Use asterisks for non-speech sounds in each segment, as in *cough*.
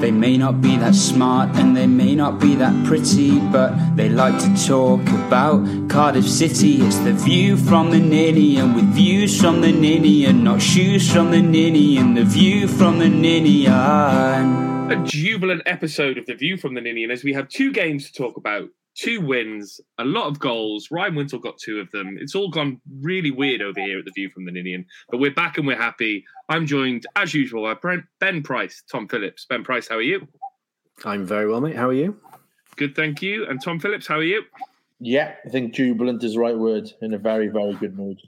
They may not be that smart and they may not be that pretty, but they like to talk about Cardiff City. It's the view from the ninny, and with views from the ninny, and not shoes from the ninny, and the view from the ninny. And a jubilant episode of The View from the Ninian as we have two games to talk about, two wins, a lot of goals. Ryan Wintle got two of them. It's all gone really weird over here at The View from the Ninian, but we're back and we're happy. I'm joined, as usual, by Ben Price, Tom Phillips. Ben Price, how are you? I'm very well, mate. How are you? Good, thank you. And Tom Phillips, how are you? Yeah, I think jubilant is the right word. In a very, very good mood.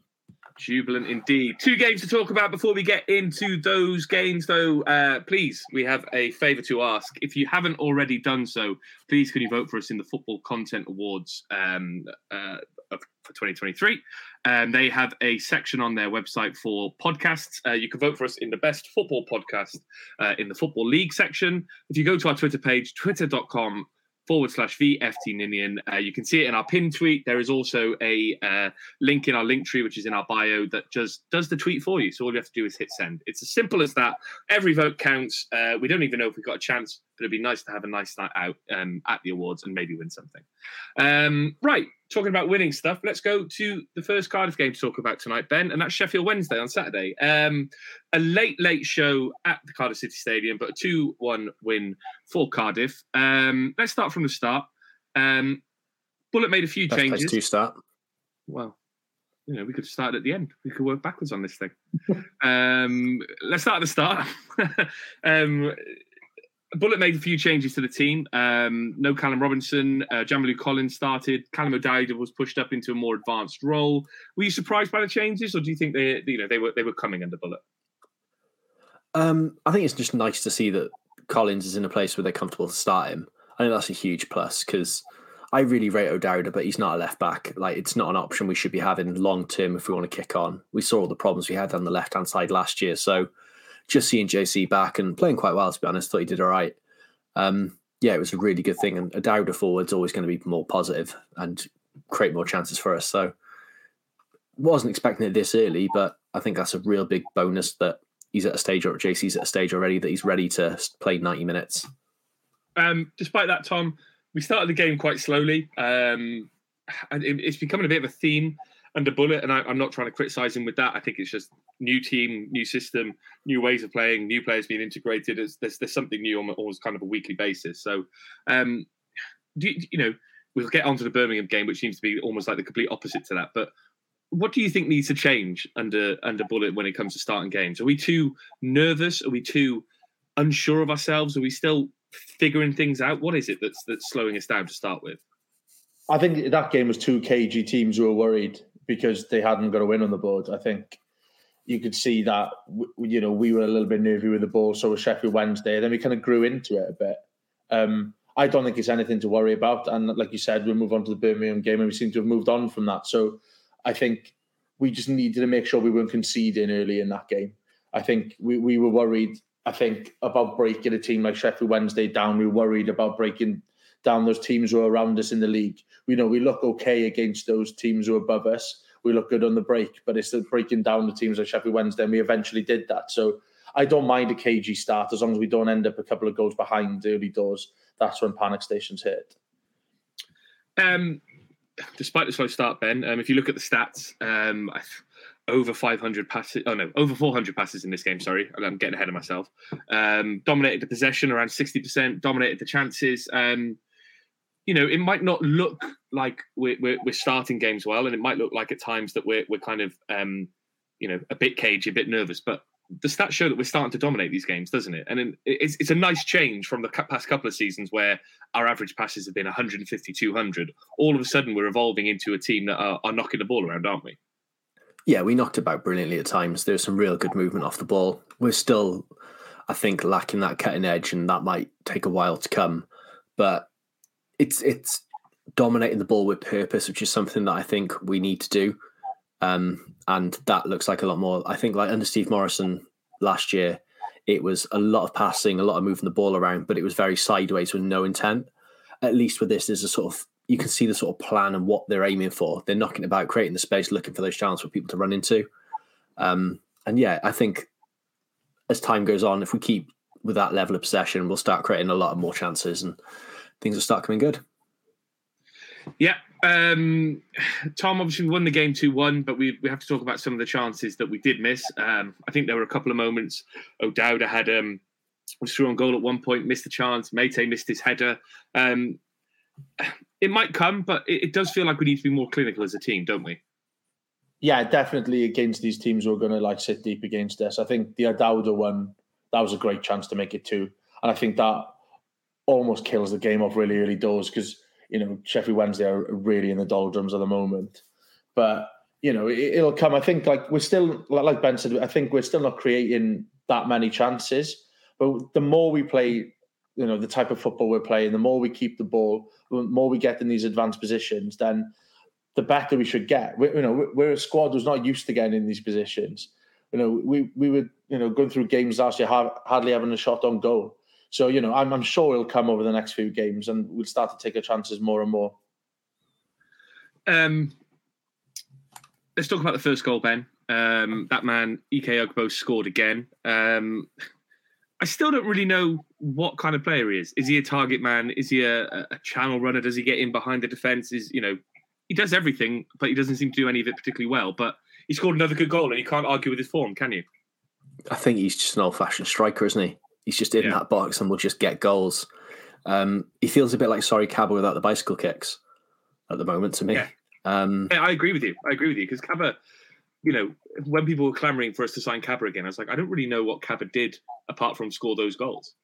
Jubilant indeed. Two games to talk about before we get into those games, though. Uh, please, we have a favour to ask. If you haven't already done so, please can you vote for us in the Football Content Awards um, uh, of, for 2023? Um, they have a section on their website for podcasts. Uh, you can vote for us in the best football podcast uh, in the Football League section. If you go to our Twitter page, twitter.com forward slash VFT Ninian. Uh, you can see it in our pin tweet. There is also a uh, link in our link tree, which is in our bio, that just does the tweet for you. So all you have to do is hit send. It's as simple as that. Every vote counts. Uh, we don't even know if we've got a chance, but it'd be nice to have a nice night out um, at the awards and maybe win something. Um, right, talking about winning stuff, let's go to the first Cardiff game to talk about tonight, Ben, and that's Sheffield Wednesday on Saturday. Um, a late, late show at the Cardiff City Stadium, but a 2 1 win for Cardiff. Um, let's start from the start. Um, Bulut made a few Best changes. to start. Well, you know, we could start at the end. We could work backwards on this thing. *laughs* um, let's start at the start. *laughs* um, Bulut made a few changes to the team. Um, no Callum Robinson. Uh, Collins started. Callum O'Dowd was pushed up into a more advanced role. Were you surprised by the changes, or do you think they, you know, they were they were coming under Bulut? Um, I think it's just nice to see that Collins is in a place where they're comfortable to start him. I think that's a huge plus because I really rate O'Dowda, but he's not a left back. Like it's not an option we should be having long term if we want to kick on. We saw all the problems we had on the left hand side last year, so just seeing JC back and playing quite well, to be honest, thought he did all right. Um, yeah, it was a really good thing, and O'Dowda forward's always going to be more positive and create more chances for us. So wasn't expecting it this early, but I think that's a real big bonus that he's at a stage or JC's at a stage already that he's ready to play 90 minutes. Um, despite that, Tom, we started the game quite slowly. Um, and it, it's becoming a bit of a theme under Bulut, and I, I'm not trying to criticise him with that. I think it's just new team, new system, new ways of playing, new players being integrated. There's there's, there's something new on almost kind of a weekly basis. So, um, do you, you know we'll get onto the Birmingham game, which seems to be almost like the complete opposite to that. But what do you think needs to change under under Bulut when it comes to starting games? Are we too nervous? Are we too unsure of ourselves? Are we still figuring things out? What is it that's that's slowing us down to start with? I think that game was two KG teams who were worried because they hadn't got a win on the board. I think you could see that you know we were a little bit nervy with the ball, so was Sheffield Wednesday. Then we kind of grew into it a bit. Um, I don't think it's anything to worry about, and like you said, we'll move on to the Birmingham game, and we seem to have moved on from that. So I think we just needed to make sure we weren't conceding early in that game. I think we, we were worried, I think, about breaking a team like Sheffield Wednesday down. We were worried about breaking down those teams who are around us in the league. We know we look okay against those teams who are above us. We look good on the break, but it's breaking down the teams like Sheffield Wednesday, and we eventually did that. So I don't mind a cagey start as long as we don't end up a couple of goals behind early doors. That's when panic stations hit. Um, despite the slow start, Ben, um, if you look at the stats, um, over 500 passes. Oh no, over 400 passes in this game. Sorry, I'm getting ahead of myself. Um, dominated the possession around 60%. Dominated the chances. Um, you know, it might not look like we're, we're, we're, starting games well, and it might look like at times that we're we're kind of um, you know a bit cagey, a bit nervous. But the stats show that we're starting to dominate these games, doesn't it? And it's it's a nice change from the past couple of seasons where our average passes have been 150, 200. All of a sudden, we're evolving into a team that are, are knocking the ball around, aren't we? Yeah, we knocked about brilliantly at times. There's some real good movement off the ball. We're still, I think, lacking that cutting edge, and that might take a while to come. But it's it's dominating the ball with purpose, which is something that I think we need to do. Um, and that looks like a lot more. I think, like under Steve Morison last year, it was a lot of passing, a lot of moving the ball around, but it was very sideways with no intent. At least with this, there's a sort of you can see the sort of plan and what they're aiming for. They're knocking about, creating the space, looking for those chances for people to run into. Um, and yeah, I think as time goes on, if we keep with that level of possession, we'll start creating a lot of more chances and things will start coming good. Yeah. Um, Tom obviously won the game 2 1, but we, we have to talk about some of the chances that we did miss. Um, I think there were a couple of moments. O'Dowda had um, was through on goal at one point, missed the chance. Meite missed his header. Um, it might come, but it, it, does feel like we need to be more clinical as a team, don't we? Yeah, definitely against these teams who are going to like sit deep against us. I think the O'Dowda one that was a great chance to make it two, and I think that almost kills the game off really early doors because you know Sheffield Wednesday are really in the doldrums at the moment. But you know it, will come. I think like we're still like Ben said. I think we're still not creating that many chances. But the more we play you know the type of football we're playing, the more we keep the ball, the more we get in these advanced positions, then the better we should get. We, you know, we're a squad who's not used to getting in these positions. You know, we we were you know going through games last year, hardly having a shot on goal. So you know, I'm, I'm sure it'll come over the next few games, and we'll start to take our chances more and more. Um, let's talk about the first goal, Ben. Um, that man, Ike Ugbo, scored again. Um, I still don't really know what kind of player he is. Is he a target man? Is he a, a channel runner? Does he get in behind the defense? Is you know, he does everything, but he doesn't seem to do any of it particularly well. But he scored another good goal, and you can't argue with his form, can you? I think he's just an old-fashioned striker, isn't he? He's just in yeah. that box and will just get goals. Um, he feels a bit like Sory Kaba without the bicycle kicks at the moment to me. Yeah. Um, yeah, I agree with you. I agree with you because Kaba you know, when people were clamoring for us to sign Kaba again, I was like, I don't really know what Kaba did apart from score those goals.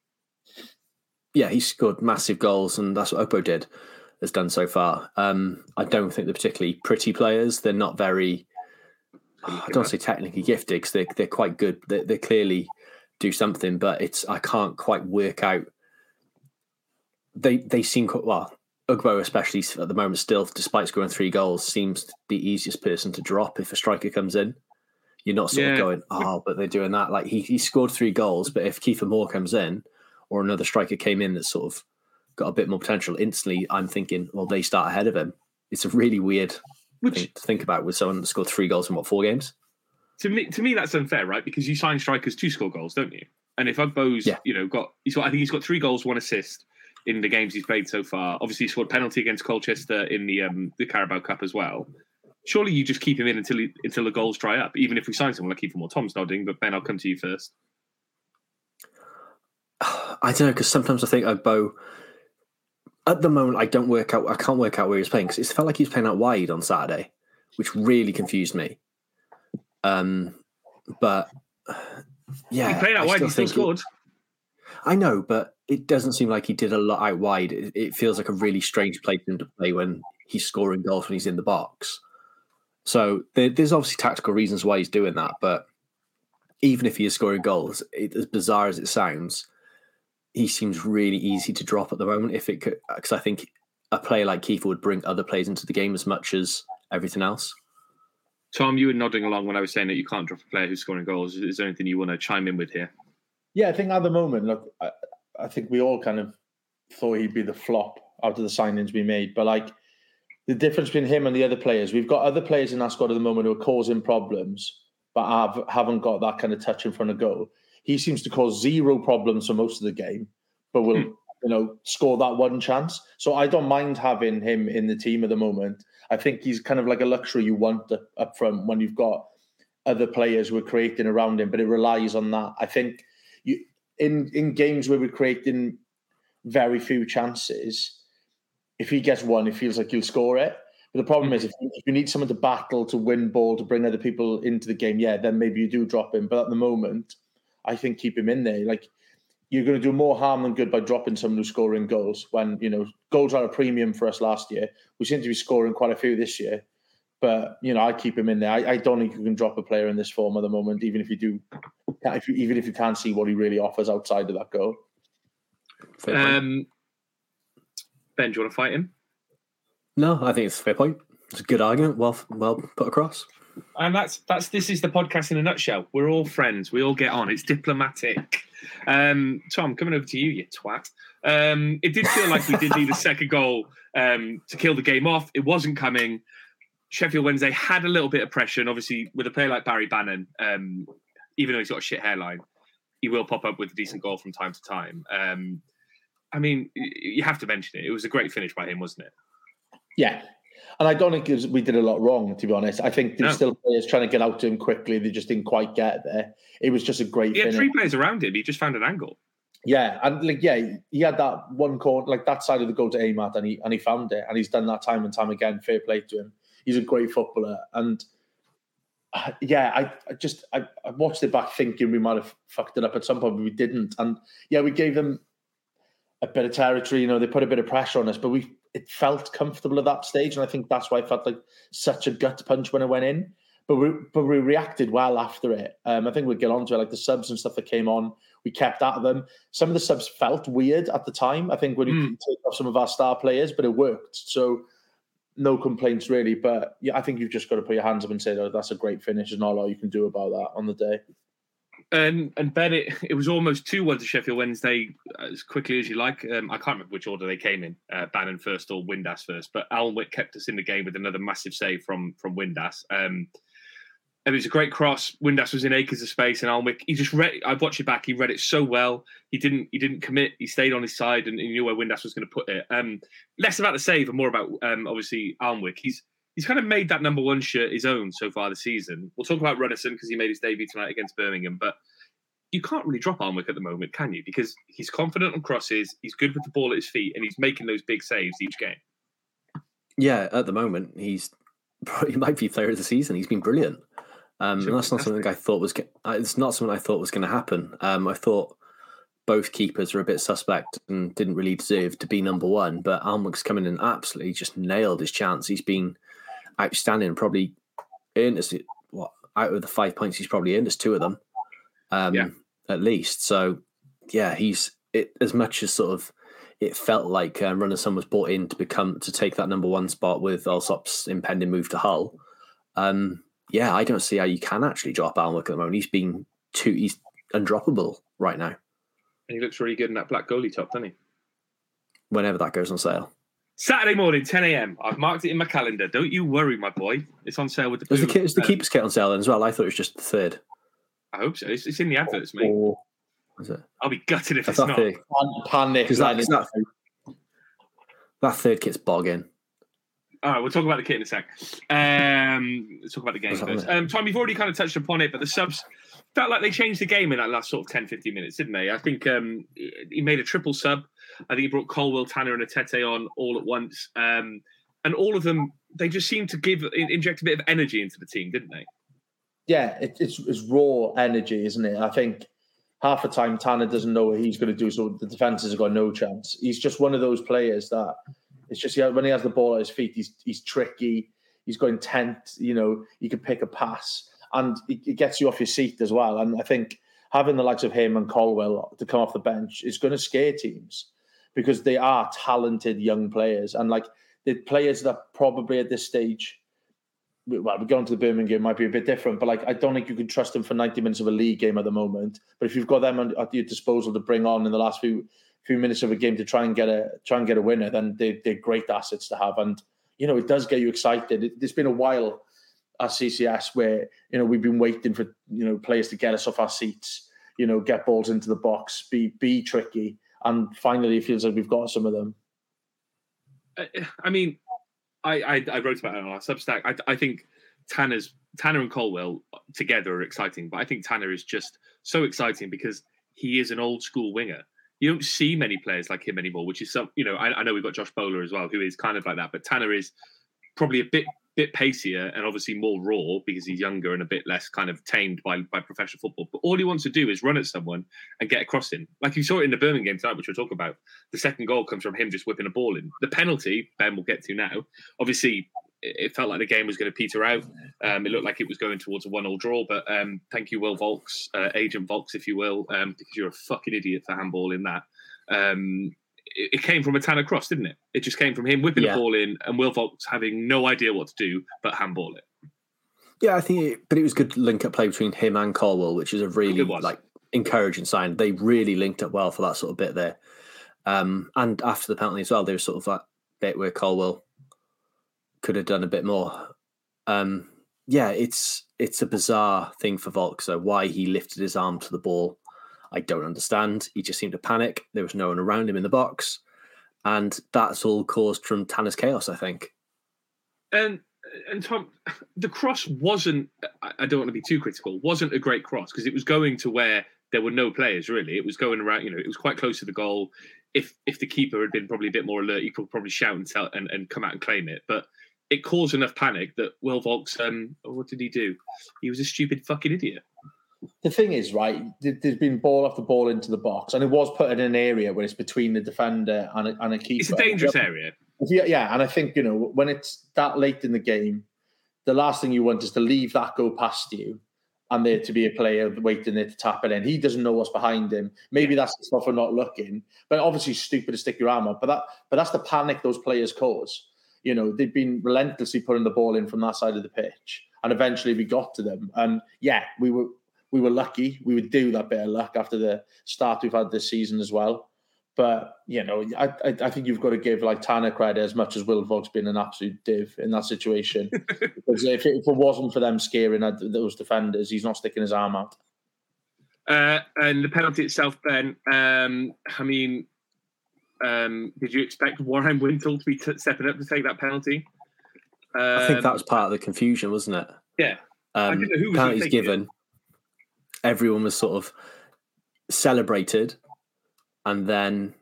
Yeah, he scored massive goals, and that's what Ugbo did, has done so far. Um, I don't think they're particularly pretty players. They're not very, I don't say technically gifted because they're, they're quite good. They, they clearly do something, but it's I can't quite work out. They they seem quite well. Ugbo, especially at the moment, still, despite scoring three goals, seems the easiest person to drop if a striker comes in. You're not sort yeah. of going, oh, but they're doing that. Like he, he scored three goals, but if Kiefer Moore comes in or another striker came in that sort of got a bit more potential, instantly I'm thinking, well, they start ahead of him. It's a really weird Which, thing to think about with someone that scored three goals in what four games. To me, to me, that's unfair, right? Because you sign strikers to score goals, don't you? And if Ugbo's, yeah. you know, got he's got, I think he's got three goals, one assist in the games he's played so far. Obviously, he scored penalty against Colchester in the um, the Carabao Cup as well. Surely you just keep him in until he, until the goals dry up. Even if we sign someone like Kiefer Moore, Tom's nodding, but Ben, I'll come to you first. *sighs* I don't know because sometimes I think Ugbo. At the moment, I don't work out. I can't work out where he's playing because it felt like he was playing out wide on Saturday, which really confused me. Um, but yeah, he played out wide. He still scored. I know, but it doesn't seem like he did a lot out wide. It, it feels like a really strange play for him to play when he's scoring goals when he's in the box. So there, there's obviously tactical reasons why he's doing that, but even if he is scoring goals, it, as bizarre as it sounds, he seems really easy to drop at the moment. If it could, because I think a player like Kiefer would bring other players into the game as much as everything else. Tom, you were nodding along when I was saying that you can't drop a player who's scoring goals. Is there anything you want to chime in with here? Yeah, I think at the moment, look, I, I think we all kind of thought he'd be the flop out of the signings we made. But like the difference between him and the other players, we've got other players in our squad at the moment who are causing problems, but have, haven't got that kind of touch in front of goal. He seems to cause zero problems for most of the game, but will, mm. You know, score that one chance. So I don't mind having him in the team at the moment. I think he's kind of like a luxury you want up front when you've got other players we're creating around him, but it relies on that. I think you in in games where we're creating very few chances, if he gets one, it feels like he'll score it. But the problem is, if you, if you, need someone to battle, to win ball, to bring other people into the game, yeah, then maybe you do drop him. But at the moment, I think keep him in there. Like you're going to do more harm than good by dropping someone who's scoring goals. When you know goals are a premium for us last year, we seem to be scoring quite a few this year. But you know, I keep him in there. I, I don't think you can drop a player in this form at the moment, even if you do, if you, even if you can't see what he really offers outside of that goal. Um, ben, do you want to fight him? No, I think it's a fair point. It's a good argument. Well, well put across. And that's that's this is the podcast in a nutshell. We're all friends. We all get on. It's diplomatic. Um, Tom, coming over to you, you twat. Um, it did feel like we did need a second goal um, to kill the game off. It wasn't coming. Sheffield Wednesday had a little bit of pressure, and obviously with a player like Barry Bannan, um, even though he's got a shit hairline, he will pop up with a decent goal from time to time. Um, I mean, you have to mention it. It was a great finish by him, wasn't it? Yeah. And I don't think was, we did a lot wrong, to be honest. I think there's no. still players trying to get out to him quickly. They just didn't quite get there. It was just a great. He had finish. three players around him. He just found an angle. Yeah, and like yeah, he had that one corner, like that side of the goal to aim at, and he and he found it, and he's done that time and time again. Fair play to him. He's a great footballer, and uh, yeah, I, I just I, I, watched it back thinking we might have fucked it up at some point, but we didn't. And yeah, we gave them a bit of territory. You know, they put a bit of pressure on us, but we it felt comfortable at that stage, and I think that's why I felt like such a gut punch when it went in. But we but we reacted well after it. Um, I think we'll get on to it, like the subs and stuff that came on. We kept out of them. Some of the subs felt weird at the time. I think when you mm. take off some of our star players, but it worked. So no complaints really. But yeah, I think you've just got to put your hands up and say, "Oh, that's a great finish." There's not a lot you can do about that on the day. And and Ben, it, it was almost two one to Sheffield Wednesday as quickly as you like. Um, I can't remember which order they came in, uh, Bannan first or Windass first, but Alnwick kept us in the game with another massive save from from Windass. Um, it was a great cross. Windass was in acres of space, and Alnwick he just read. I've watched it back. He read it so well. He didn't he didn't commit. He stayed on his side, and he knew where Windass was going to put it. Um, less about the save and more about um, obviously Alnwick. He's he's kind of made that number one shirt his own so far this season. We'll talk about Runarsson because he made his debut tonight against Birmingham, but you can't really drop Alnwick at the moment, can you? Because he's confident on crosses, he's good with the ball at his feet, and he's making those big saves each game. Yeah, at the moment, he's *laughs* he might be player of the season. He's been brilliant. Um, and that's not something I thought was. Uh, it's not something I thought was going to happen. Um, I thought both keepers were a bit suspect and didn't really deserve to be number one. But Alnwick's coming in and absolutely just nailed his chance. He's been outstanding. Probably earned us what out of the five points he's probably earned us two of them. Um, yeah. at least. So yeah, he's it as much as sort of it felt like uh, Runarsson was brought in to become to take that number one spot with Allsop's impending move to Hull. Um, yeah, I don't see how you can actually drop Alnwick at the moment. He's been too he's undroppable right now. And he looks really good in that black goalie top, doesn't he? Whenever that goes on sale. Saturday morning, 10 a.m. I've marked it in my calendar. Don't you worry, my boy. It's on sale with the. Is the, is the keeper's kit on sale then as well? I thought it was just the third. I hope so. It's, it's in the adverts, mate. Or, is it? I'll be gutted if it's not. The, panic. Because that, that, that third kit's bogging. All right, we'll talk about the kit in a sec. Um, let's talk about the game first. Um, Tom, you've already kind of touched upon it, but the subs felt like they changed the game in that last sort of 10, 15 minutes, didn't they? I think um, he made a triple sub. I think he brought Colwill, Tanner, and Etete on all at once. Um, and all of them, they just seemed to give inject a bit of energy into the team, didn't they? yeah, it, it's it's raw energy, isn't it? I think half the time Tanner doesn't know what he's going to do, so the defenses have got no chance. He's just one of those players that it's just when he has the ball at his feet, he's he's tricky. He's got intent. You know, he can pick a pass, and it gets you off your seat as well. And I think having the likes of him and Colwill to come off the bench is going to scare teams because they are talented young players, and like the players that probably at this stage well, we're going to the Birmingham might be a bit different, but like I don't think you can trust them for 90 minutes of a league game at the moment. But if you've got them at your disposal to bring on in the last few few minutes of a game to try and get a try and get a winner, then they, they're great assets to have. And you know, it does get you excited. It, it's been a while at CCS where you know we've been waiting for you know players to get us off our seats, you know, get balls into the box, be be tricky, and finally it feels like we've got some of them. Uh, I mean, I, I, I wrote about it on our Substack. I, I think Tanner's Tanner and Colwill together are exciting, but I think Tanner is just so exciting because he is an old school winger. You don't see many players like him anymore, which is some, you know, I, I know we've got Josh Bowler as well, who is kind of like that, but Tanner is probably a bit bit pacier and obviously more raw because he's younger and a bit less kind of tamed by, by professional football. But all he wants to do is run at someone and get across him. Like you saw it in the Birmingham game tonight, which we'll talk about. The second goal comes from him just whipping a ball in. The penalty, Ben will get to now. Obviously, it felt like the game was going to peter out. Um, it looked like it was going towards a one-all draw. But um, thank you, Will Vaulks, uh, Agent Vaulks, if you will, um, because you're a fucking idiot for handball in that. Um, it, it, came from a Tanner cross, didn't it? It just came from him whipping yeah. the ball in and Will Vaulks having no idea what to do but handball it. Yeah, I think, it, but it was good link up play between him and Colwill, which is a really like encouraging sign. They really linked up well for that sort of bit there. Um, and after the penalty as well, there was sort of that bit where Colwill could have done a bit more. Um, yeah, it's it's a bizarre thing for Vaulks. So why he lifted his arm to the ball I don't understand. He just seemed to panic. There was no one around him in the box. And that's all caused from Tanner's chaos, I think. And and Tom, the cross wasn't. I don't want to be too critical. wasn't a great cross because it was going to where there were no players really. It was going around. You know, it was quite close to the goal. If if the keeper had been probably a bit more alert, he could probably shout and tell and, and come out and claim it. But it caused enough panic that Will Vaulks, um, what did he do? He was a stupid fucking idiot the thing is, right, there's been ball after ball into the box, and it was put in an area where it's between the defender and a, and a keeper. It's a dangerous area. Yeah, yeah, and I think you know when it's that late in the game, the last thing you want is to leave that go past you, and there to be a player waiting there to tap it in. He doesn't know what's behind him. Maybe that's the stuff for not looking, but obviously stupid to stick your arm up. But that, but that's the panic those players cause. You know, they've been relentlessly putting the ball in from that side of the pitch, and eventually we got to them. And yeah, we were we were lucky. We would do that bit of luck after the start we've had this season as well. But you know, I, I, I think you've got to give like Tanner credit as much as Will Vaulks being an absolute div in that situation. *laughs* because if it, if it wasn't for them scaring those defenders, he's not sticking his arm out. Uh, and the penalty itself, Ben. Um, I mean, um, did you expect Warren Wintle to be t- stepping up to take that penalty? Um, I think that was part of the confusion, wasn't it? Yeah. Um, penalties given. It everyone was sort of celebrated, and then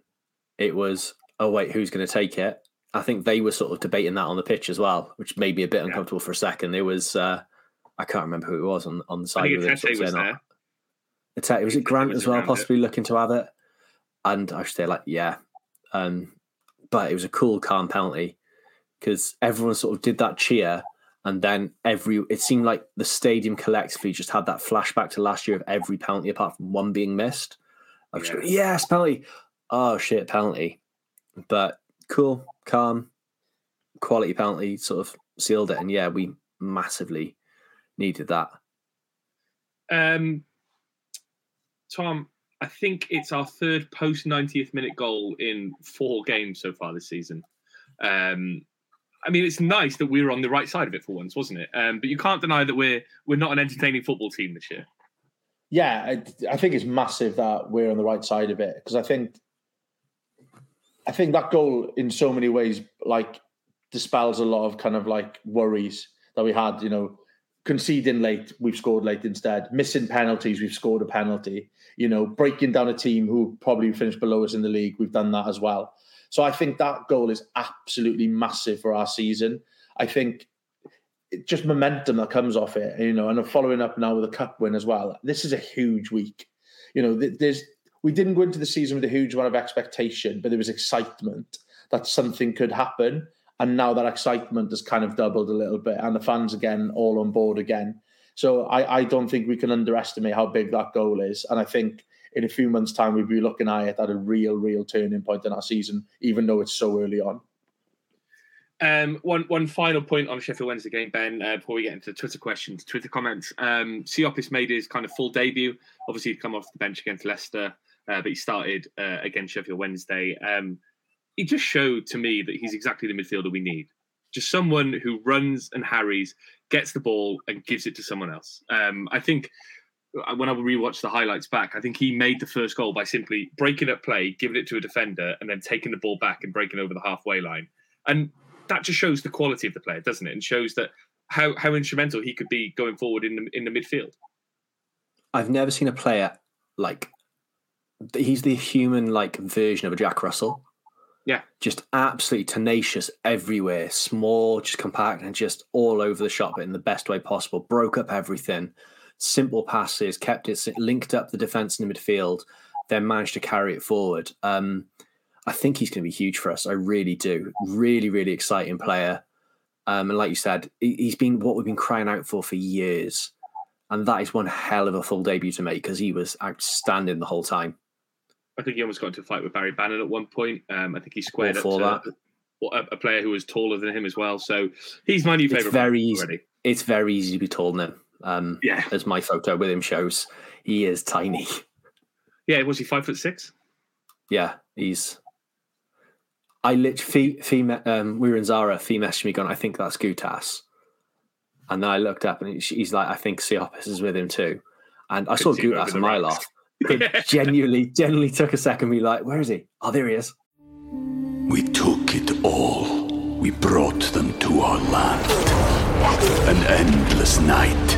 it was, oh wait, who's going to take it? I think they were sort of debating that on the pitch as well, which made me a bit uncomfortable yeah. for a second. It was uh, I can't remember who it was on on the side of it. Was there. It was it Grant was as well, possibly it. looking to have it, and I should say like yeah, um, but it was a cool, calm penalty because everyone sort of did that cheer and then every it seemed like the stadium collectively just had that flashback to last year of every penalty apart from one being missed. I was going, yes, penalty. Oh shit, penalty. But cool, calm, quality penalty sort of sealed it. And yeah, we massively needed that. Um Tom, I think it's our third post 90th minute goal in four games so far this season. Um, I mean, it's nice that we were on the right side of it for once, wasn't it? Um, but you can't deny that we're we're not an entertaining football team this year. Yeah, I, I think it's massive that we're on the right side of it because I think I think that goal in so many ways like dispels a lot of kind of like worries that we had. You know, conceding late, we've scored late instead. Missing penalties, we've scored a penalty. You know, breaking down a team who probably finished below us in the league, we've done that as well. So I think that goal is absolutely massive for our season. I think just momentum that comes off it, you know, and following up now with a cup win as well. This is a huge week. You know, there's we didn't go into the season with a huge amount of expectation, but there was excitement that something could happen. And now that excitement has kind of doubled a little bit, and the fans again all on board again. So I, I don't think we can underestimate how big that goal is. And I think in a few months' time, we'll be looking at it at a real, real turning point in our season, even though it's so early on. Um, one one final point on Sheffield Wednesday game, Ben, uh, before we get into the Twitter questions, Twitter comments. Um, Siopis made his kind of full debut. Obviously, he'd come off the bench against Leicester, uh, but he started uh, against Sheffield Wednesday. Um, he just showed to me that he's exactly the midfielder we need. Just someone who runs and harries, gets the ball, and gives it to someone else. Um, I think Uh, when I rewatched the highlights back, I think he made the first goal by simply breaking up play, giving it to a defender, and then taking the ball back and breaking over the halfway line. And that just shows the quality of the player, doesn't it? And shows that how how instrumental he could be going forward in the in the midfield. I've never seen a player like he's the human like version of a Jack Russell. Yeah. Just absolutely tenacious everywhere, small, just compact, and just all over the shop in the best way possible. Broke up everything, simple passes, kept it linked up the defense in the midfield, then managed to carry it forward. Um, I think he's going to be huge for us. I really do. Really, really exciting player. Um, and like you said, he's been what we've been crying out for for years. And that is one hell of a full debut to make because he was outstanding the whole time. I think he almost got into a fight with Barry Bannan at one point. Um, I think he squared up to that. A, a, player who was taller than him as well. So he's my new favorite. very easy. It's very easy to be taller than him. Um, yeah, as my photo with him shows, he is tiny. Yeah, was he five foot six? Yeah, he's I literally, fee, fee, um, we were in Zara, fee messaged me going, I think that's Goutas," And then I looked up and he's like, I think Siopis is with him too. And I saw Goutas a mile off. But *laughs* genuinely, genuinely took a second. Me like, where is he? Oh, there he is. We took it all. We brought them to our land. An endless night,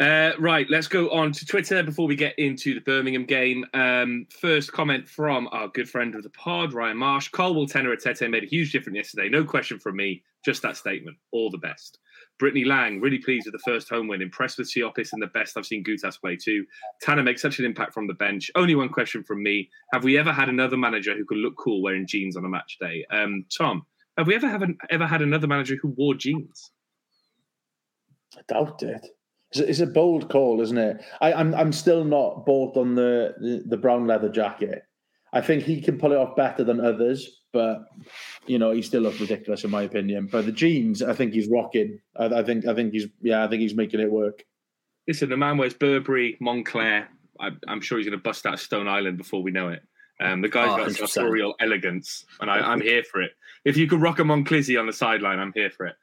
Uh, right, let's go on to Twitter before we get into the Birmingham game. Um, first comment from our good friend of the pod, Ryan Marsh. Colwill Tanner at Tete made a huge difference yesterday. No question from me, just that statement. All the best. Brittany Lang, really pleased with the first home win. Impressed with Siopis and the best I've seen Goutas play too. Tanner makes such an impact from the bench. Only one question from me. Have we ever had another manager who could look cool wearing jeans on a match day? Um, Tom, have we ever have an, ever had another manager who wore jeans? I doubt it. It's a, it's a bold call, isn't it? I, am I'm, I'm still not bought on the, the, the brown leather jacket. I think he can pull it off better than others, but you know, he still looks ridiculous in my opinion. But the jeans, I think he's rocking. I, I think I think he's yeah, I think he's making it work. Listen, the man wears Burberry, Moncler. I, am sure he's going to bust out Stone Island before we know it. Um, the guy's oh, got sartorial elegance, and I, am here for it. If you could rock a Monclizzy on the sideline, I'm here for it.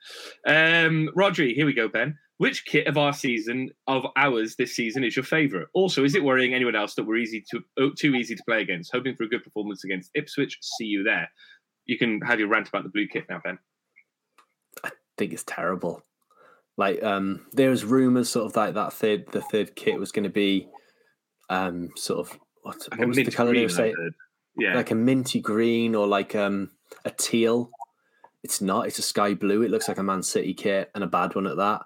Um, Rodri, here we go, Ben. Which kit of our season, of ours this season, is your favourite? Also, is it worrying anyone else that we're easy to oh, too easy to play against? Hoping for a good performance against Ipswich. See you there you can have your rant about the blue kit now, Ben. I think it's terrible. Like um there was rumours sort of like that third the third kit was going to be um sort of what, like what was the colour they were saying? Yeah, like a minty green or like um a teal. It's not. It's a sky blue. It looks like a Man City kit and a bad one at that.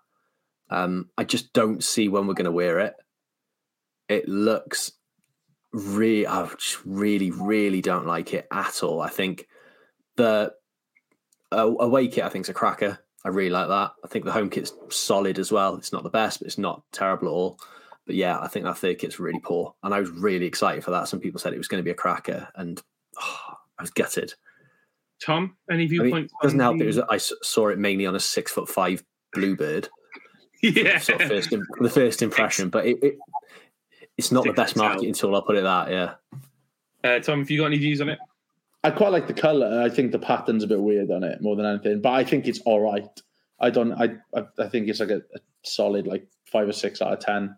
Um, I just don't see when we're going to wear it. It looks really, I just really, really don't like it at all. I think the uh, away kit, I think, is a cracker. I really like that. I think the home kit's solid as well. It's not the best, but it's not terrible at all. But yeah, I think that third kit's really poor, and I was really excited for that. Some people said it was going to be a cracker, and oh, *sighs* I was gutted. Tom, any viewpoints? I mean, doesn't help. It was I saw it mainly on a six foot five bluebird. Yeah, sort of first, the first impression, but it, it it's not the best marketing tool. I'll put it that. Yeah. Uh, Tom, have you got any views on it? I quite like the color. I think the pattern's a bit weird on it more than anything, but I think it's all right. I don't. I I, I think it's like a, a, solid like five or six out of ten.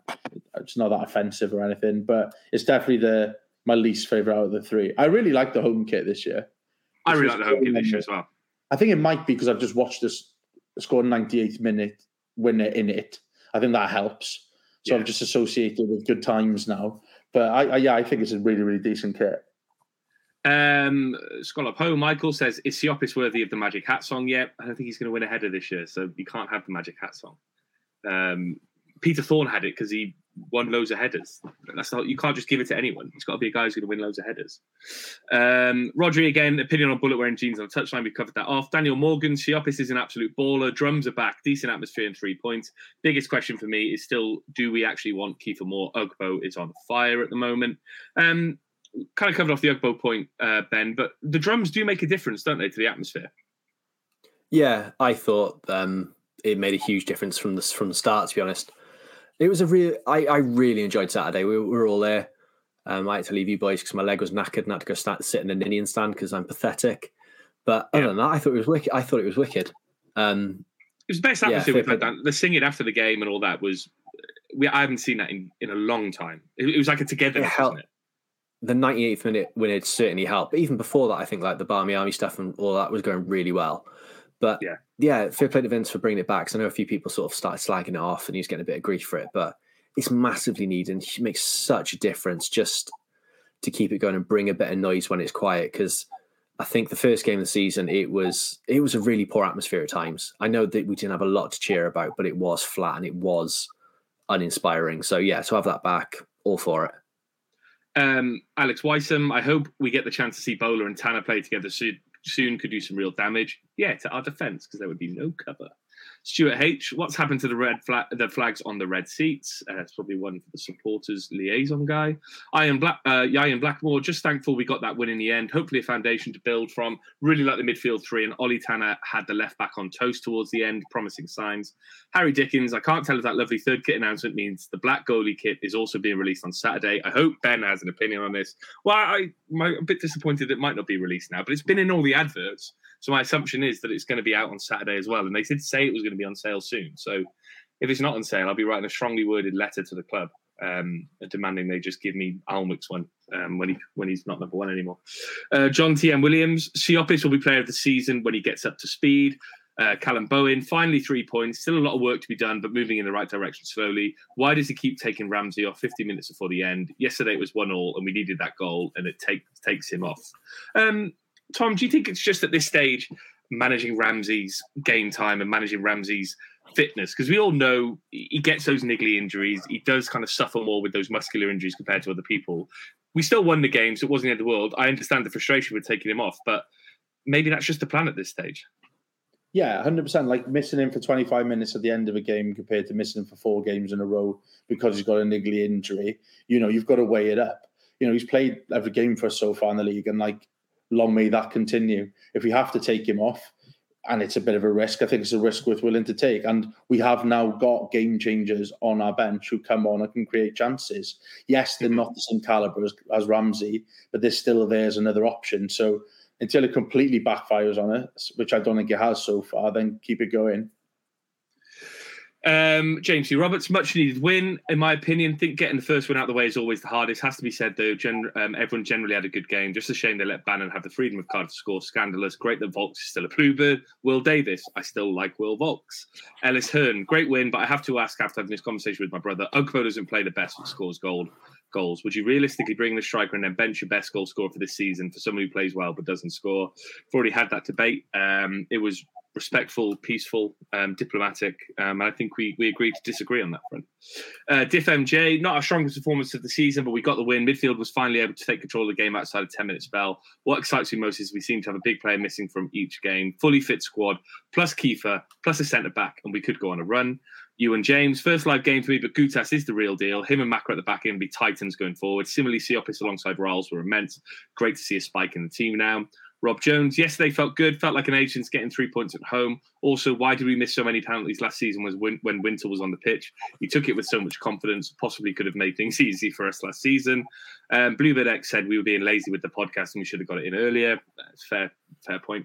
It's not that offensive or anything, but it's definitely the my least favorite out of the three. I really like the home kit this year. I really like the home kit this year as well. I think it might be because I've just watched this score 98th minute winner in it. I think that helps. So yeah. I've just associated with good times now. But I, I yeah, I think it's a really really decent kit. Um, Scholar Poe Michael says, "Is Siopis worthy of the Magic Hat song yet? I don't think he's going to win a header this year, so you can't have the Magic Hat song." Um, Peter Thorne had it because he won loads of headers. That's not you can't just give it to anyone. It's got to be a guy who's going to win loads of headers. Um, Rodri again, opinion on Bulut wearing jeans on the touchline. We covered that off. Daniel Morgan, Siopis is an absolute baller. Drums are back, decent atmosphere and three points. Biggest question for me is still: Do we actually want Kiefer Moore? Ugbo is on fire at the moment. Um, kind of covered off the Ugbo point, uh, Ben, but the drums do make a difference, don't they, to the atmosphere? Yeah, I thought um, it made a huge difference from the from the start. To be honest, it was a real. I, I really enjoyed Saturday. We, we were all there. Um, I had to leave you boys because my leg was knackered and I had to go start, sit in the Ninian stand because I'm pathetic. But other yeah. than that, I thought it was wicked. I thought it was wicked. Um, it was the best atmosphere yeah, we've had. The singing after the game and all that was. We, I haven't seen that in, in a long time. It, it was like a togetherness, it wasn't it? the 98th minute win it certainly helped. But even before that, I think like the Barmy Army stuff and all that was going really well. But yeah, yeah, fair play to Vince for bringing it back. Because I know a few people sort of started slagging it off, and he's getting a bit of grief for it. But it's massively needed. And he makes such a difference just to keep it going and bring a bit of noise when it's quiet. Because I think the first game of the season, it was it was a really poor atmosphere at times. I know that we didn't have a lot to cheer about, but it was flat and it was uninspiring. So yeah, to have that back, all for it. Um, Alex Weissam, I hope we get the chance to see Bowler and Tanner play together soon. Soon could do some real damage. Yeah, to our defense because there would be no cover. Stuart H, what's happened to the red flag, the flags on the red seats? Uh, it's probably one for the supporters liaison guy. Ian Black, uh, Ian Blackmore, just thankful we got that win in the end. Hopefully, a foundation to build from. Really like the midfield three, and Ollie Tanner had the left back on toast towards the end. Promising signs. Harry Dickens, I can't tell if that lovely third kit announcement means the black goalie kit is also being released on Saturday. I hope Ben has an opinion on this. Well, I, I'm a bit disappointed it might not be released now, but it's been in all the adverts. So my assumption is that it's going to be out on Saturday as well. And they did say it was going to be on sale soon. So if it's not on sale, I'll be writing a strongly worded letter to the club um, demanding they just give me Alnwick's one um, when he when he's not number one anymore. Uh, John T. M. Williams, Siopis will be player of the season when he gets up to speed. Uh, Callum Bowen, finally three points. Still a lot of work to be done, but moving in the right direction slowly. Why does he keep taking Ramsey off 50 minutes before the end? Yesterday it was one all, and we needed that goal, and it take, takes him off. Um, Tom, do you think it's just at this stage managing Ramsey's game time and managing Ramsey's fitness? Because we all know he gets those niggly injuries. He does kind of suffer more with those muscular injuries compared to other people. We still won the game, so it wasn't the end of the world. I understand the frustration with taking him off, but maybe that's just the plan at this stage. Yeah, hundred percent. Like missing him for twenty five minutes at the end of a game compared to missing him for four games in a row because he's got a niggly injury. You know, you've got to weigh it up. You know, he's played every game for us so far in the league, and like long may that continue. If we have to take him off, and it's a bit of a risk, I think it's a risk worth willing to take. And we have now got game changers on our bench who come on and can create chances. Yes, they're mm-hmm. not the same caliber as, as Ramsey, but they're still there as another option. So until it completely backfires on us, which I don't think it has so far, then keep it going. Um, James C. Roberts, much needed win, in my opinion. think getting the first one out of the way is always the hardest. Has to be said, though. Gen- um, everyone generally had a good game. Just a shame they let Bannan have the freedom of Cardiff to score. Scandalous. Great that Vaulks is still a bluebird. Will Davis, I still like Will Vaulks. Ellis Hearn, great win, but I have to ask after having this conversation with my brother, Ugbo doesn't play the best but scores gold goals. Would you realistically bring the striker and then bench your best goal scorer for this season for someone who plays well but doesn't score? We've already had that debate. Um, it was respectful, peaceful, um, diplomatic. Um, and I think we we agreed to disagree on that front. Uh, Diff MJ, not our strongest performance of the season, but we got the win. Midfield was finally able to take control of the game outside a 10 minute spell. What excites me most is we seem to have a big player missing from each game, fully fit squad, plus Kiefer, plus a centre back, and we could go on a run. You and James, first live game for me, but Goutas is the real deal. Him and Macca at the back end be titans going forward. Similarly, Siopis alongside Riles were immense. Great to see a spike in the team now. Rob Jones, yesterday felt good, felt like an agent's getting three points at home. Also, why did we miss so many penalties last season was when, when Wintle was on the pitch? He took it with so much confidence, possibly could have made things *laughs* easy for us last season. Um, Bluebird X said we were being lazy with the podcast and we should have got it in earlier. That's fair, fair point.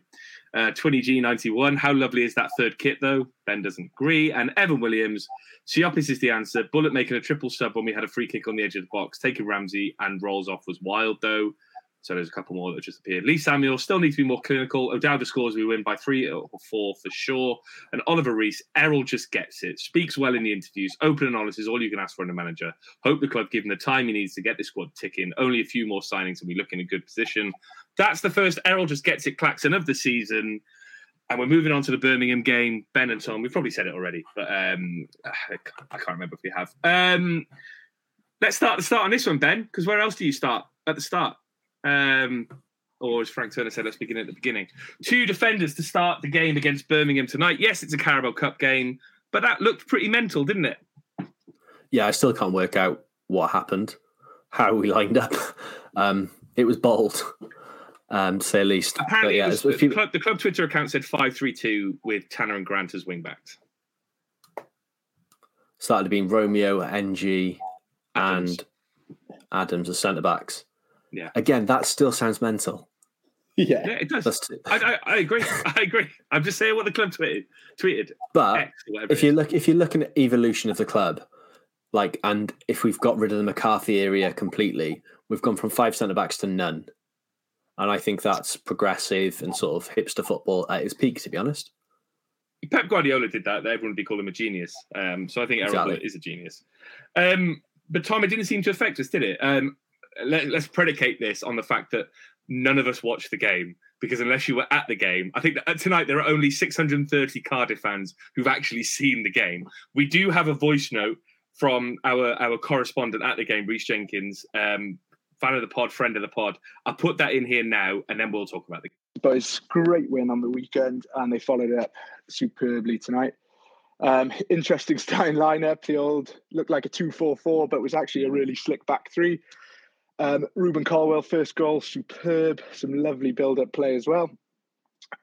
Uh, 20G91, how lovely is that third kit though? Ben doesn't agree. And Evan Williams, Siopis is the answer. Bulut making a triple sub when we had a free kick on the edge of the box, taking Ramsey and Ralls off was wild though. So there's a couple more that just appeared. Lee Samuel still needs to be more clinical. O'Dowda scores, we win by three or four for sure. And Oliver Reese, Erol just gets it, speaks well in the interviews, open and honest is all you can ask for in a manager. Hope the club give him the time he needs to get this squad ticking. Only a few more signings and we look in a good position. That's the first Erol just gets it klaxon of the season. And we're moving on to the Birmingham game. Ben and Tom, we've probably said it already, but um, *sighs* I can't remember if we have. Um, let's start the start on this one, Ben. Because where else do you start at the start? Um, or as Frank Turner said, let's begin at the beginning. Two defenders to start the game against Birmingham tonight. Yes, it's a Carabao Cup game, but that looked pretty mental, didn't it? Yeah, I still can't work out what happened, how we lined up. *laughs* Um, it was bold, um, to say the least. Apparently, yeah, was, the, club, the, club, Twitter account said five three two with Tanner and Grant as wing backs. Started being Romeo, NG, Adams. and Adams as centre backs. Yeah. Again, that still sounds mental. Yeah, yeah it does. I, I, I, agree. *laughs* I agree. I'm just saying what the club tweeted. Tweeted. But if you look, if you're looking at evolution of the club, like, and if we've got rid of the McCarthy area completely, we've gone from five centre backs to none. And I think that's progressive and sort of hipster football at its peak, to be honest. Pep Guardiola did that. Everyone would be calling him a genius. Um, so I think Aaron exactly. is a genius. Um, but Tom, it didn't seem to affect us, did it? Um, let, us predicate this on the fact that none of us watched the game because unless you were at the game, I think that tonight there are only 630 Cardiff fans who've actually seen the game. We do have a voice note from our our correspondent at the game, Reese Jenkins, um, fan of the pod, friend of the pod. I'll put that in here now, and then we'll talk about the. But it's great win on the weekend, and they followed it up superbly tonight. Um, interesting *laughs* starting lineup. The old looked like a two-four-four, but was actually a really slick back three. Um, Rubin Colwill, first goal, superb. Some lovely build-up play as well.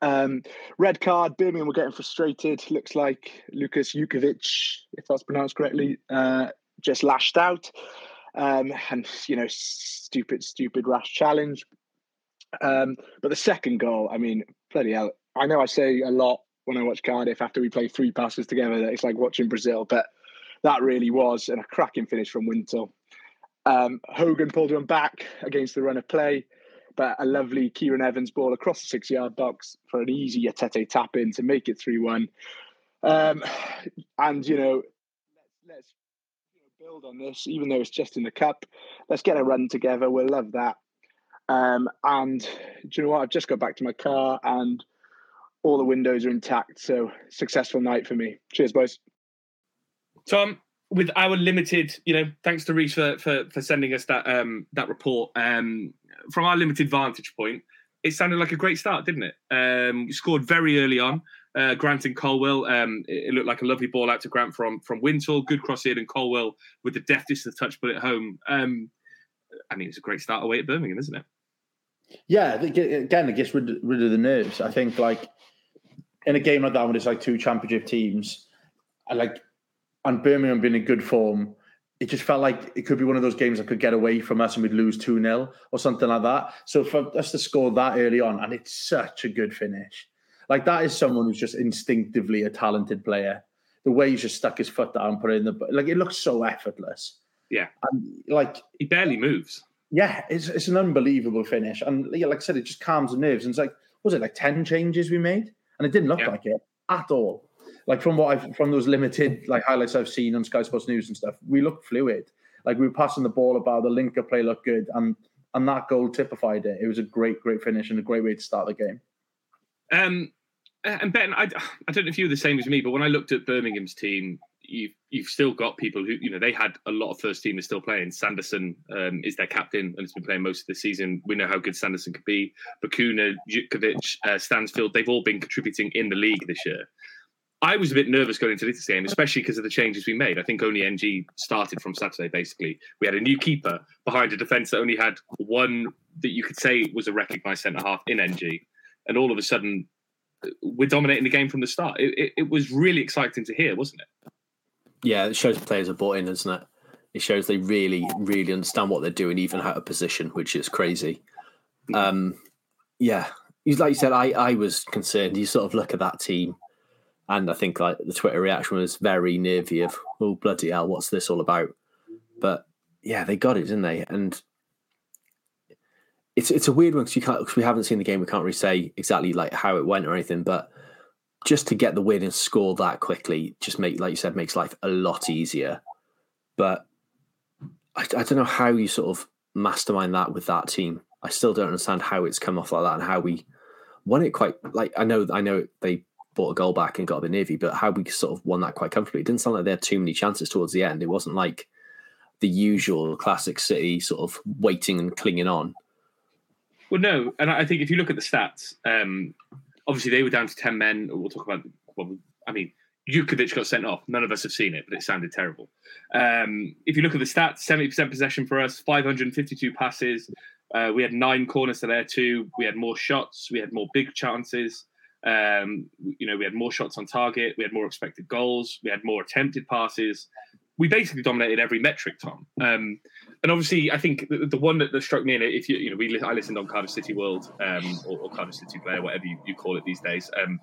Um, red card, Birmingham were getting frustrated. Looks like Lucas Jukovic, if that's pronounced correctly, uh, just lashed out. Um, and, you know, stupid, stupid rash challenge. Um, but the second goal, I mean, bloody hell. I know I say a lot when I watch Cardiff after we play three passes together that it's like watching Brazil, but that really was and a cracking finish from Wintle. Um, Hogan pulled him back against the run of play but a lovely Kieran Evans ball across the six yard box for an easy Etete tap in to make it 3 1. Um, and, you know, let's, let's build on this, even though it's just in the cup. Let's get a run together. We'll love that. Um, and do you know what? I've just got back to my car and all the windows are intact. So, successful night for me. Cheers, boys. Tom, with our limited, you know, thanks to Reese for, for, for sending us that um, that report. Um, from our limited vantage point, it sounded like a great start, didn't it? Um, scored very early on. Uh, Grant and Colwill. Um, it, it, looked like a lovely ball out to Grant from from Wintle. Good cross in, and Colwill with the deftness of touch put it home. Um, I mean, it's a great start away at Birmingham, isn't it? Yeah, again, it gets rid, rid of the nerves. I think, like in a game like that, when it's like two championship teams, I like, and Birmingham being in good form, it just felt like it could be one of those games that could get away from us and we'd lose 2 0 or something like that. So for us to score that early on, and it's such a good finish. Like that is someone who's just instinctively a talented player. The way he's just stuck his foot down, put it in the like it looks so effortless. Yeah. And like he barely moves. Yeah, it's it's an unbelievable finish. And like I said, it just calms the nerves. And it's like, was it like 10 changes we made? And it didn't look yeah. like it at all like from what I've from those limited like highlights I've seen on Sky Sports News and stuff, we looked fluid. Like we were passing the ball about, the linker play looked good, and and that goal typified it. It was a great, great finish and a great way to start the game. Um, and Ben, I, I don't know if you were the same as me, but when I looked at Birmingham's team, you've you've still got people who you know they had a lot of first teamers still playing. Sanderson um, is their captain and has been playing most of the season. We know how good Sanderson could be. Bacuna, Jutkiewicz, uh, Stansfield, they've all been contributing in the league this year. I was a bit nervous going into this game, especially because of the changes we made. I think only NG started from Saturday, basically. We had a new keeper behind a defence that only had one that you could say was a recognised centre half in NG. And all of a sudden, we're dominating the game from the start. It, it, it, was really exciting to hear, wasn't it? Yeah, it shows players are bought in, doesn't it? It shows they really, really understand what they're doing, even out of position, which is crazy. Mm-hmm. Um, yeah, like you said, I, I was concerned. You sort of look at that team and I think like the Twitter reaction was very nervy of, oh bloody hell, what's this all about? But yeah, they got it, didn't they? And it's it's a weird one because you can't because we haven't seen the game. We can't really say exactly like how it went or anything. But just to get the win and score that quickly, just make like you said, makes life a lot easier. But I, I don't know how you sort of mastermind that with that team. I still don't understand how it's come off like that and how we won it quite like I know I know they bought a goal back and got a bit nervy, but how we sort of won that quite comfortably. It didn't sound like they had too many chances towards the end. It wasn't like the usual classic City sort of waiting and clinging on. Well, no, and I think if you look at the stats, um, obviously they were down to ten men. We'll talk about. Well, I mean, Jutkiewicz got sent off. None of us have seen it, but it sounded terrible. Um, if you look at the stats, seventy percent possession for us, five hundred and fifty-two passes. Uh, we had nine corners to their two. We had more shots. We had more big chances. Um, you know, we had more shots on target. We had more expected goals. We had more attempted passes. We basically dominated every metric, Tom. Um, and obviously, I think the, the one that, that, struck me in it, if you, you know, we I listened on Cardiff City World um, or, or, Cardiff City Player, whatever you, you call it these days. Um,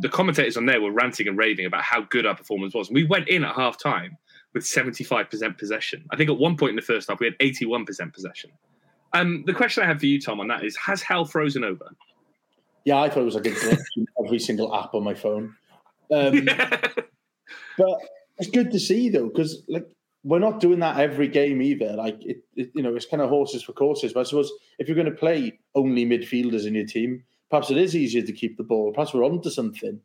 the commentators on there were ranting and raving about how good our performance was. And we went in at half time with 75% possession. I think at one point in the first half, we had 81% possession. Um, the question I have for you, Tom, on that is Has hell frozen over? Yeah, I thought it was like a glitch in every single app on my phone. Um, *laughs* but it's good to see though, because like we're not doing that every game either. Like it, it, you know, it's kind of horses for courses. But I suppose if you're going to play only midfielders in your team, perhaps it is easier to keep the ball. Perhaps we're onto something.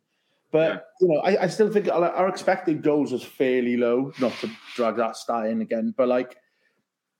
But you know, I, I still think our expected goals was fairly low. Not to drag that stat in again, but like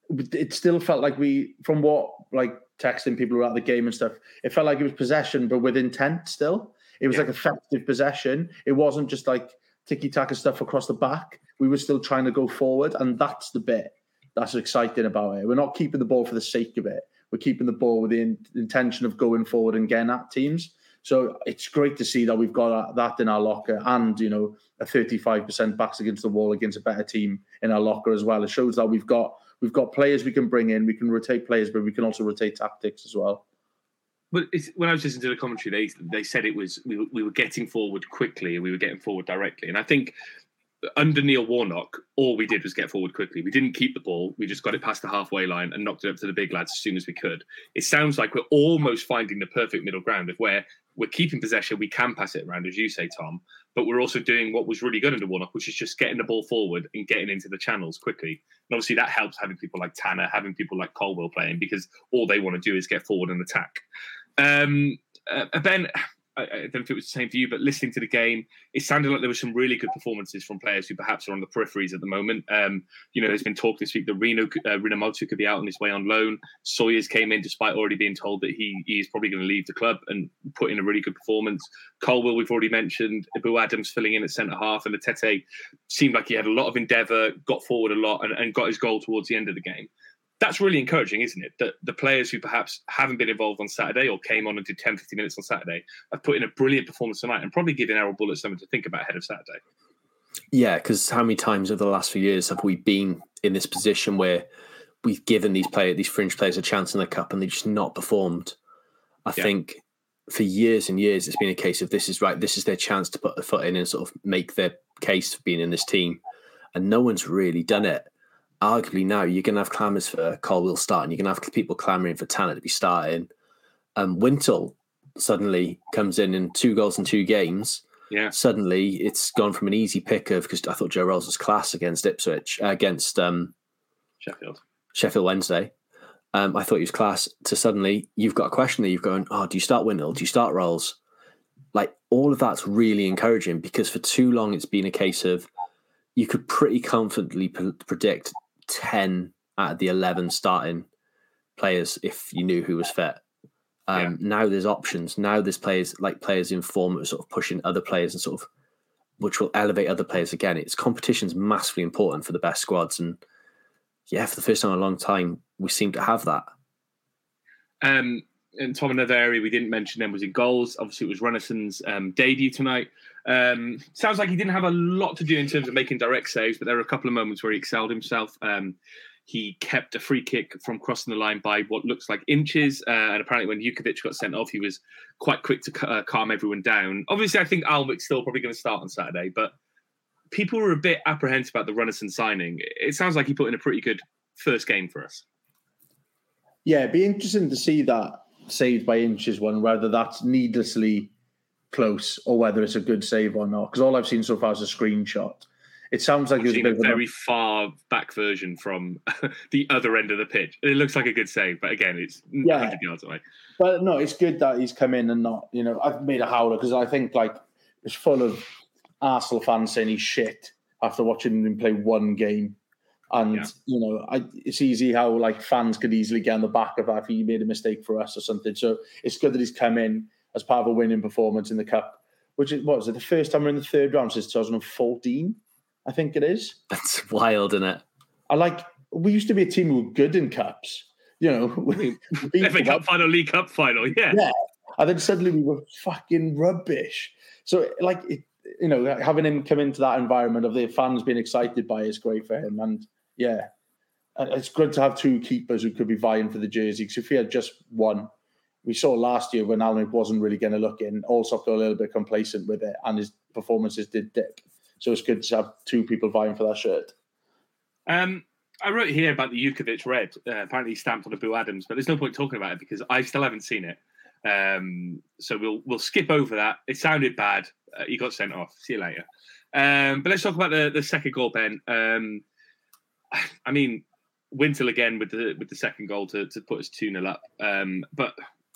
it still felt like we, from what like texting people about the game and stuff, it felt like it was possession, but with intent still. It was yeah. like effective possession. It wasn't just like ticky taka stuff across the back. We were still trying to go forward, and that's the bit that's exciting about it. We're not keeping the ball for the sake of it. We're keeping the ball with the in- intention of going forward and getting at teams. So it's great to see that we've got that in our locker, and you know a 35% backs against the wall against a better team in our locker as well. It shows that we've got we've got players we can bring in. We can rotate players, but we can also rotate tactics as well. But when I was listening to the commentary, they they said it was we, we were getting forward quickly and we were getting forward directly. And I think under Neil Warnock, all we did was get forward quickly. We didn't keep the ball. We just got it past the halfway line and knocked it up to the big lads as soon as we could. It sounds like we're almost finding the perfect middle ground of where we're keeping possession, we can pass it around, as you say, Tom, but we're also doing what was really good under Warnock, which is just getting the ball forward and getting into the channels quickly. And obviously that helps having people like Tanner, having people like Colwill playing because all they want to do is get forward and attack. Um, uh, ben, I, I, don't know if it was the same for you, but listening to the game, it sounded like there were some really good performances from players who perhaps are on the peripheries at the moment. Um, you know, there's been talk this week that Reno uh, Rinomhota could be out on his way on loan. Sawyers came in despite already being told that he he's probably going to leave the club and put in a really good performance. Colwill, we've already mentioned. Ebou Adams filling in at centre half, and Etete seemed like he had a lot of endeavour, got forward a lot, and, and got his goal towards the end of the game that's really encouraging, isn't it? That the players who perhaps haven't been involved on Saturday or came on and did 10, 15 minutes on Saturday have put in a brilliant performance tonight and probably given Erol Bulut something to think about ahead of Saturday. Yeah, because how many times over the last few years have we been in this position where we've given these players, these fringe players, a chance in the cup and they've just not performed? I yeah. think for years and years it's been a case of this is right, this is their chance to put a foot in and sort of make their case for being in this team, and no one's really done it arguably now you're going to have clamours for Colwill starting. You're going to have people clamouring for Tanner to be starting. Um, Wintle suddenly comes in in two goals in two games. Yeah. Suddenly it's gone from an easy pick of because I thought Joe Ralls was class against Ipswich uh, against um, Sheffield Sheffield Wednesday. Um, I thought he was class. To suddenly you've got a question there. You've gone, oh, do you start Wintle? Do you start Ralls? Like all of that's really encouraging because for too long it's been a case of you could pretty confidently p- predict 10 out of the 11 starting players if you knew who was fit. Um, yeah. Now there's options. Now there's players like players in form that are sort of pushing other players and sort of which will elevate other players again. It's competition's massively important for the best squads, and yeah, for the first time in a long time, we seem to have that. Um, and Tom, another area we didn't mention then was in goals. Obviously, it was Runarsson's um, debut tonight. Um, sounds like he didn't have a lot to do in terms of making direct saves, but there were a couple of moments where he excelled himself. Um, he kept a free kick from crossing the line by what looks like inches. Uh, and apparently, when Jutkiewicz got sent off, he was quite quick to uh, calm everyone down. Obviously, I think Alnwick's still probably going to start on Saturday, but people were a bit apprehensive about the Runarsson signing. It sounds like he put in a pretty good first game for us. Yeah, it'd be interesting to see that saved by inches one, whether that's needlessly close or whether it's a good save or not. Because all I've seen so far is a screenshot. It sounds like it was a, a very far back version from *laughs* the other end of the pitch. It looks like a good save, but again, it's yeah. 100 yards away. But no, it's good that he's come in and not, you know, I've made a howler because I think like it's full of Arsenal fans saying he's shit after watching him play one game. And Yeah. you know, I, it's easy how like fans could easily get on the back of that if he made a mistake for us or something. So it's good that he's come in as part of a winning performance in the cup, which is what was it the first time we're in the third round since 2014, I think it is. That's wild, isn't it? I like we used to be a team who were good in cups. You know, *laughs* we beat FA them Cup final, League Cup final. Yeah. Yeah. And then suddenly we were fucking rubbish. So, like, it, you know, having him come into that environment of the fans being excited by it is great for him. And yeah, uh, it's good to have two keepers who could be vying for the jersey. Because if he had just one, we saw last year when Alan wasn't really going to look in, also got a little bit complacent with it, and his performances did dip. So it's good to have two people vying for that shirt. Um, I wrote here about the Jutkiewicz red. Uh, apparently stamped on Ebou Adams, but there's no point talking about it because I still haven't seen it. Um, so we'll we'll skip over that. It sounded bad. Uh, he got sent off. See you later. Um, but let's talk about the, the second goal, Ben. Um, I mean, Wintle again with the with the second goal to, to put us two 0 up. Um, but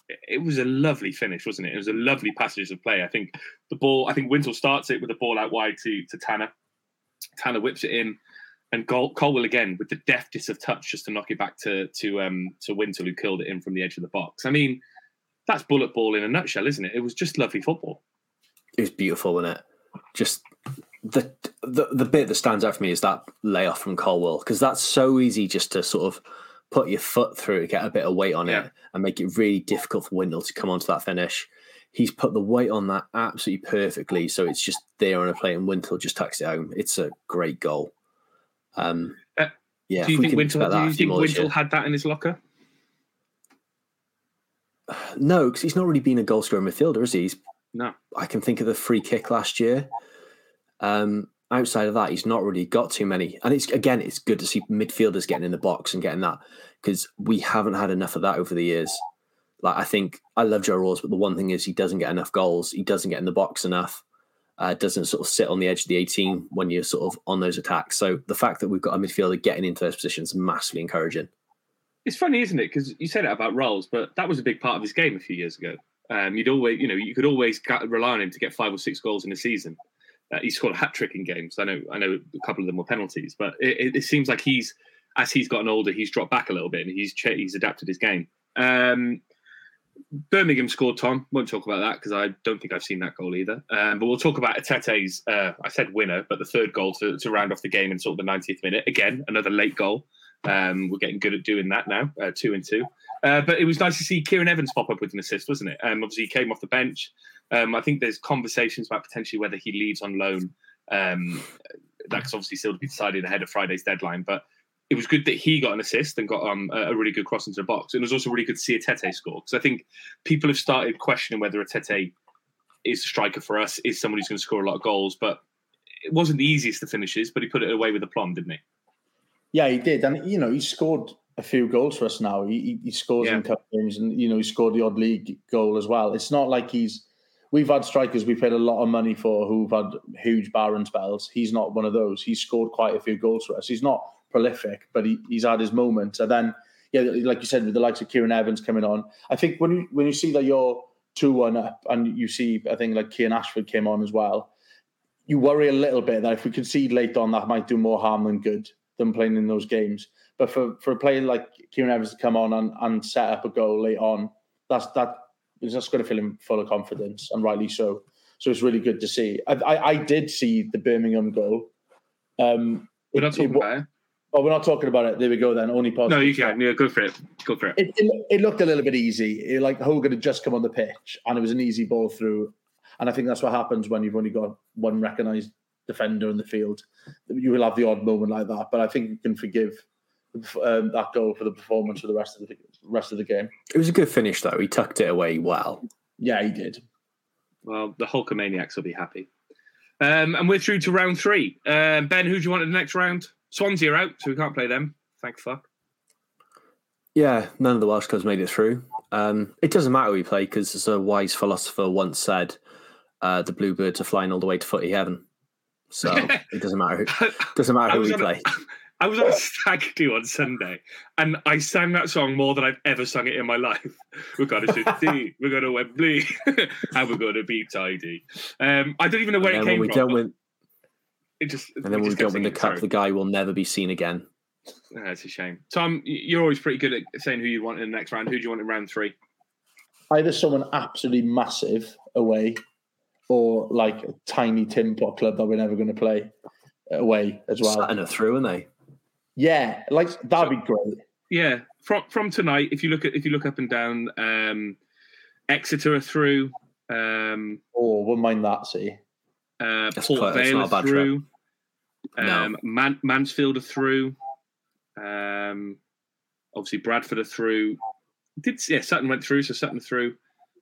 it was a lovely finish, wasn't it? It was a lovely passage of play. I think the ball. I think Wintle starts it with the ball out wide to to Tanner. Tanner whips it in, and Col- Colwill again with the deftest of touch just to knock it back to to um to Wintle who killed it in from the edge of the box. I mean, that's Bulut ball in a nutshell, isn't it? It was just lovely football. It was beautiful, wasn't it? Just the the the bit that stands out for me is that layoff from Colwill because that's so easy just to sort of put your foot through it, get a bit of weight on Yeah. it, and make it really difficult for Wintle to come onto that finish. He's put the weight on that absolutely perfectly, so it's just there on a plate, and Wintle just tucks it home. It's a great goal. Um, Uh, yeah, do you think Wintle? Do you think Wintle had that in his locker? No, because he's not really been a goal scorer midfielder, is he? He's, No. I can think of the free kick last year. Um, outside of that, he's not really got too many. And it's again, it's good to see midfielders getting in the box and getting that because we haven't had enough of that over the years. Like I think I love Joe Ralls, but the one thing is he doesn't get enough goals. He doesn't get in the box enough. Uh, doesn't sort of sit on the edge of the 18 when you're sort of on those attacks. So the fact that we've got a midfielder getting into those positions is massively encouraging. It's funny, isn't it? Because you said it about Ralls, but that was a big part of his game a few years ago. Um, you'd always, you know, you could always rely on him to get five or six goals in a season. Uh, he scored a hat trick in games. I know, I know, a couple of them were penalties, but it, it, seems like he's, as he's gotten older, he's dropped back a little bit and he's he's adapted his game. Um, Birmingham scored. Tom won't talk about that because I don't think I've seen that goal either. Um, but we'll talk about Etete's. Uh, I said winner, but the third goal to, to round off the game in sort of the 90th minute. Again, another late goal. Um, we're getting good at doing that now, uh, two and two. Uh, but it was nice to see Kieran Evans pop up with an assist, wasn't it? Um, obviously, he came off the bench. Um, I think there's conversations about potentially whether he leaves on loan. Um, that's obviously still to be decided ahead of Friday's deadline. But it was good that he got an assist and got um, a a really good cross into the box. And it was also really good to see Etete score because I think people have started questioning whether Etete is a striker for us, is someone who's going to score a lot of goals. But it wasn't the easiest of finishes, but he put it away with aplomb, didn't he? Yeah, he did, and you know he scored a few goals for us now. He, he- he scores Yeah. in cup games, and you know he scored the odd league goal as well. It's not like he's. We've had strikers we paid a lot of money for who've had huge barren spells. He's not one of those. He's scored quite a few goals for us. He's not prolific, but he, he's had his moments. And then, yeah, like you said, with the likes of Kieran Evans coming on, I think when you when you see that you're two one up, and you see, I think like Cian Ashford came on as well. You worry a little bit that if we concede late on, that might do more harm than good than playing in those games. But for, for a player like Kieran Evans to come on and, and set up a goal late on, that's that is just going to fill him full of confidence, and rightly so. So it's really good to see. I, I, I did see the Birmingham goal. Um, We're not talking it- about it. Oh, we're not talking about it. There we go. Then only No, you can. Yeah, go for it. Go for it. It, it, it looked a little bit easy. It, like Hogan had just come on the pitch, and it was an easy ball through. And I think that's what happens when you've only got one recognised defender in the field. You will have the odd moment like that, but I think you can forgive um, that goal for the performance for the rest of the rest of the game. It was a good finish, though. He tucked it away well. Yeah, he did. Well, the Hulkamaniacs will be happy. Um, and we're through to round three. Um, ben, who do you want in the next round? Swansea are out, so we can't play them. Thank fuck. Yeah, none of the Welsh clubs made it through. Um, it doesn't matter who we play because, as a wise philosopher once said, uh, the Bluebirds are flying all the way to footy heaven. So *laughs* it doesn't matter. Who, *laughs* doesn't matter who we on a- play. *laughs* I was on a stag do on Sunday, and I sang that song more than I've ever sung it in my life. We're going to City, we're going to Wembley, and we're going to be tidy. Um, I don't even know where And it then when came we from. don't win, It just and then when we just don't win the cup, sorry. the guy will never be seen again. That's a shame. Tom, you're always pretty good at saying who you want in the next round. Who do you want in round three? Either someone absolutely massive away, or like a tiny tin pot club that we're never going to play away as well. Sutton are through, aren't they? Yeah, like that'd be great. Yeah, from from tonight, if you look at if you look up and down, um, Exeter are through. Um, oh, wouldn't mind that. See, uh, Port Vale are through. Um, no. Man- Mansfield are through. Um, obviously, Bradford are through. Did yeah, Sutton went through, so Sutton through.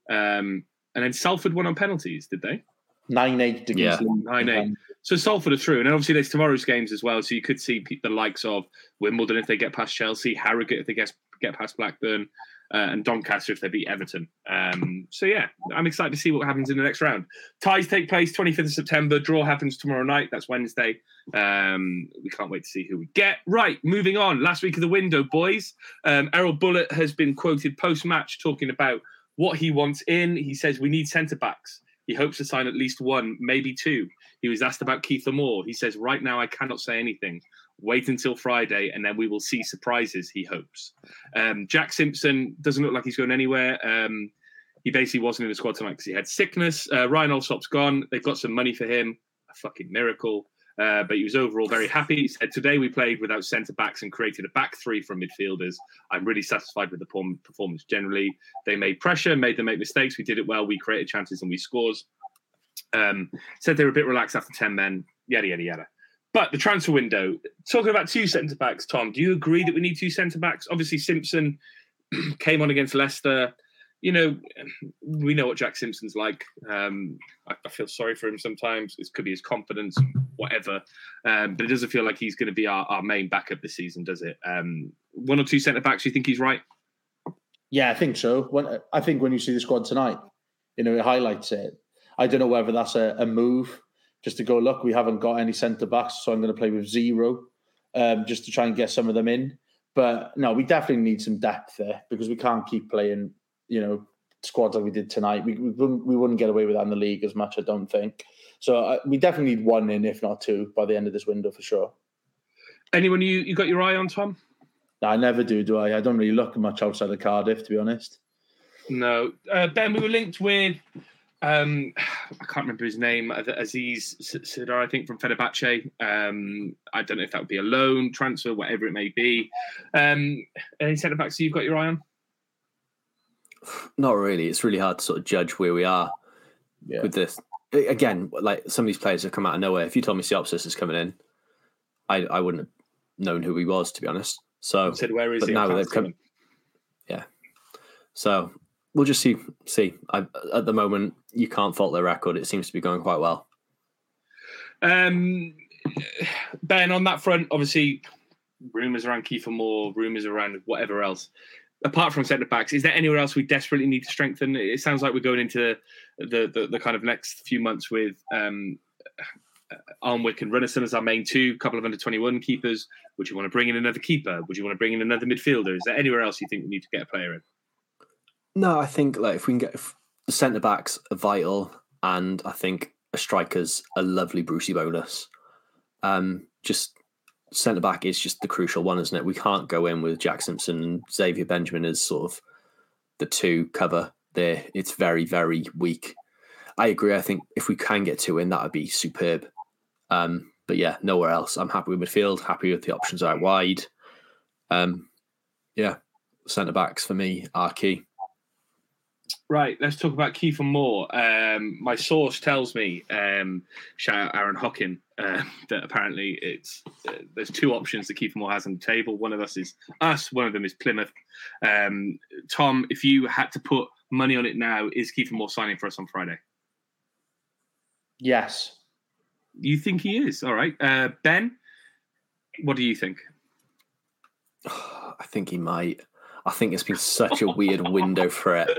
Um, and then Salford won on penalties, did they? Nine eight yeah. nine eight. So Salford are through, and obviously there's tomorrow's games as well. So you could see the likes of Wimbledon if they get past Chelsea, Harrogate if they get get past Blackburn, uh, and Doncaster if they beat Everton. Um, so yeah, I'm excited to see what happens in the next round. Ties take place 25th of September. Draw happens tomorrow night. That's Wednesday. Um, we can't wait to see who we get. Right, moving on. Last week of the window, boys. Um, Erol Bulut has been quoted post match talking about what he wants in. He says we need centre backs. He hopes to sign at least one, maybe two. He was asked about Kieffer Moore. He says, Right now, I cannot say anything. Wait until Friday, and then we will see surprises, he hopes. Um, Jack Simpson doesn't look like he's going anywhere. Um, he basically wasn't in the squad tonight because he had sickness. Uh, Ryan Allsop's gone. They've got some money for him. A fucking miracle. Uh, but he was overall very happy. He said, Today we played without centre backs and created a back three from midfielders. I'm really satisfied with the performance generally. They made pressure, made them make mistakes. We did it well. We created chances and we scores. Um, said they were a bit relaxed after 10 men, yada, yada, yada. But the transfer window, talking about two centre backs, Tom, do you agree that we need two centre backs? Obviously, Simpson *clears throat* came on against Leicester you know, we know what Jack Simpson's like. Um, I, I, feel sorry for him sometimes. It could be his confidence, whatever. Um, but it doesn't feel like he's going to be our, our, main backup this season, does it? Um, one or two centre backs, you think he's right? Yeah, I think so. When I think when you see the squad tonight, you know, it highlights it. I don't know whether that's a, a move just to go, look, we haven't got any centre backs, so I'm going to play with zero um, just to try and get some of them in. But no, we definitely need some depth there because we can't keep playing you know squads like we did tonight. We, we wouldn't we wouldn't get away with that in the league as much, I don't think. So uh, we definitely need one in, if not two, by the end of this window for sure. Anyone you you got your eye on, Tom? I never do, do I? I don't really look much outside of Cardiff, to be honest. No, uh, Ben. We were linked with. Um, *sighs* I can't remember his name. Aziz Sidar, I think, from Fenerbahce. Um, I don't know if that would be a loan transfer, whatever it may be. Um, any centre backs you've got your eye on? Not really. It's really hard to sort of judge where we are yeah. with this. Again, like some of these players have come out of nowhere. If you told me Siopis is coming in, I I wouldn't have known who he was to be honest. So said where is but he? Now they've come, yeah. So we'll just see. See, I, at the moment, you can't fault their record. It seems to be going quite well. Um, Ben, on that front, obviously, rumors around Kieffer Moore, rumors around whatever else apart from centre backs, is there anywhere else we desperately need to strengthen? It sounds like we're going into the the, the kind of next few months with um, Alnwick and Runarsson as our main two, couple of under twenty one keepers. Would you want to bring in another keeper? Would you want to bring in another midfielder? Is there anywhere else you think we need to get a player in? No, I think like if we can get centre backs are vital, and I think a striker's a lovely Brucey bonus. Um, just centre back is just the crucial one, isn't it? We can't go in with Jack Simpson and Xavier Benjamin as sort of the two cover there. It's very, very weak. I agree. I think if we can get two in, that would be superb. Um, but yeah, nowhere else. I'm happy with midfield, happy with the options out wide. Um, yeah, centre backs for me are key. Right, let's talk about Kieffer Moore. Um, my source tells me, um, shout out Aaron Hockin, uh, *laughs* that apparently it's uh, there's two options that Kieffer Moore has on the table. One of us is us, one of them is Plymouth. Um, Tom, if you had to put money on it now, is Kieffer Moore signing for us on Friday? Yes. You think he is? All right. Uh, ben, what do you think? *sighs* I think he might. I think it's been such a weird window for it.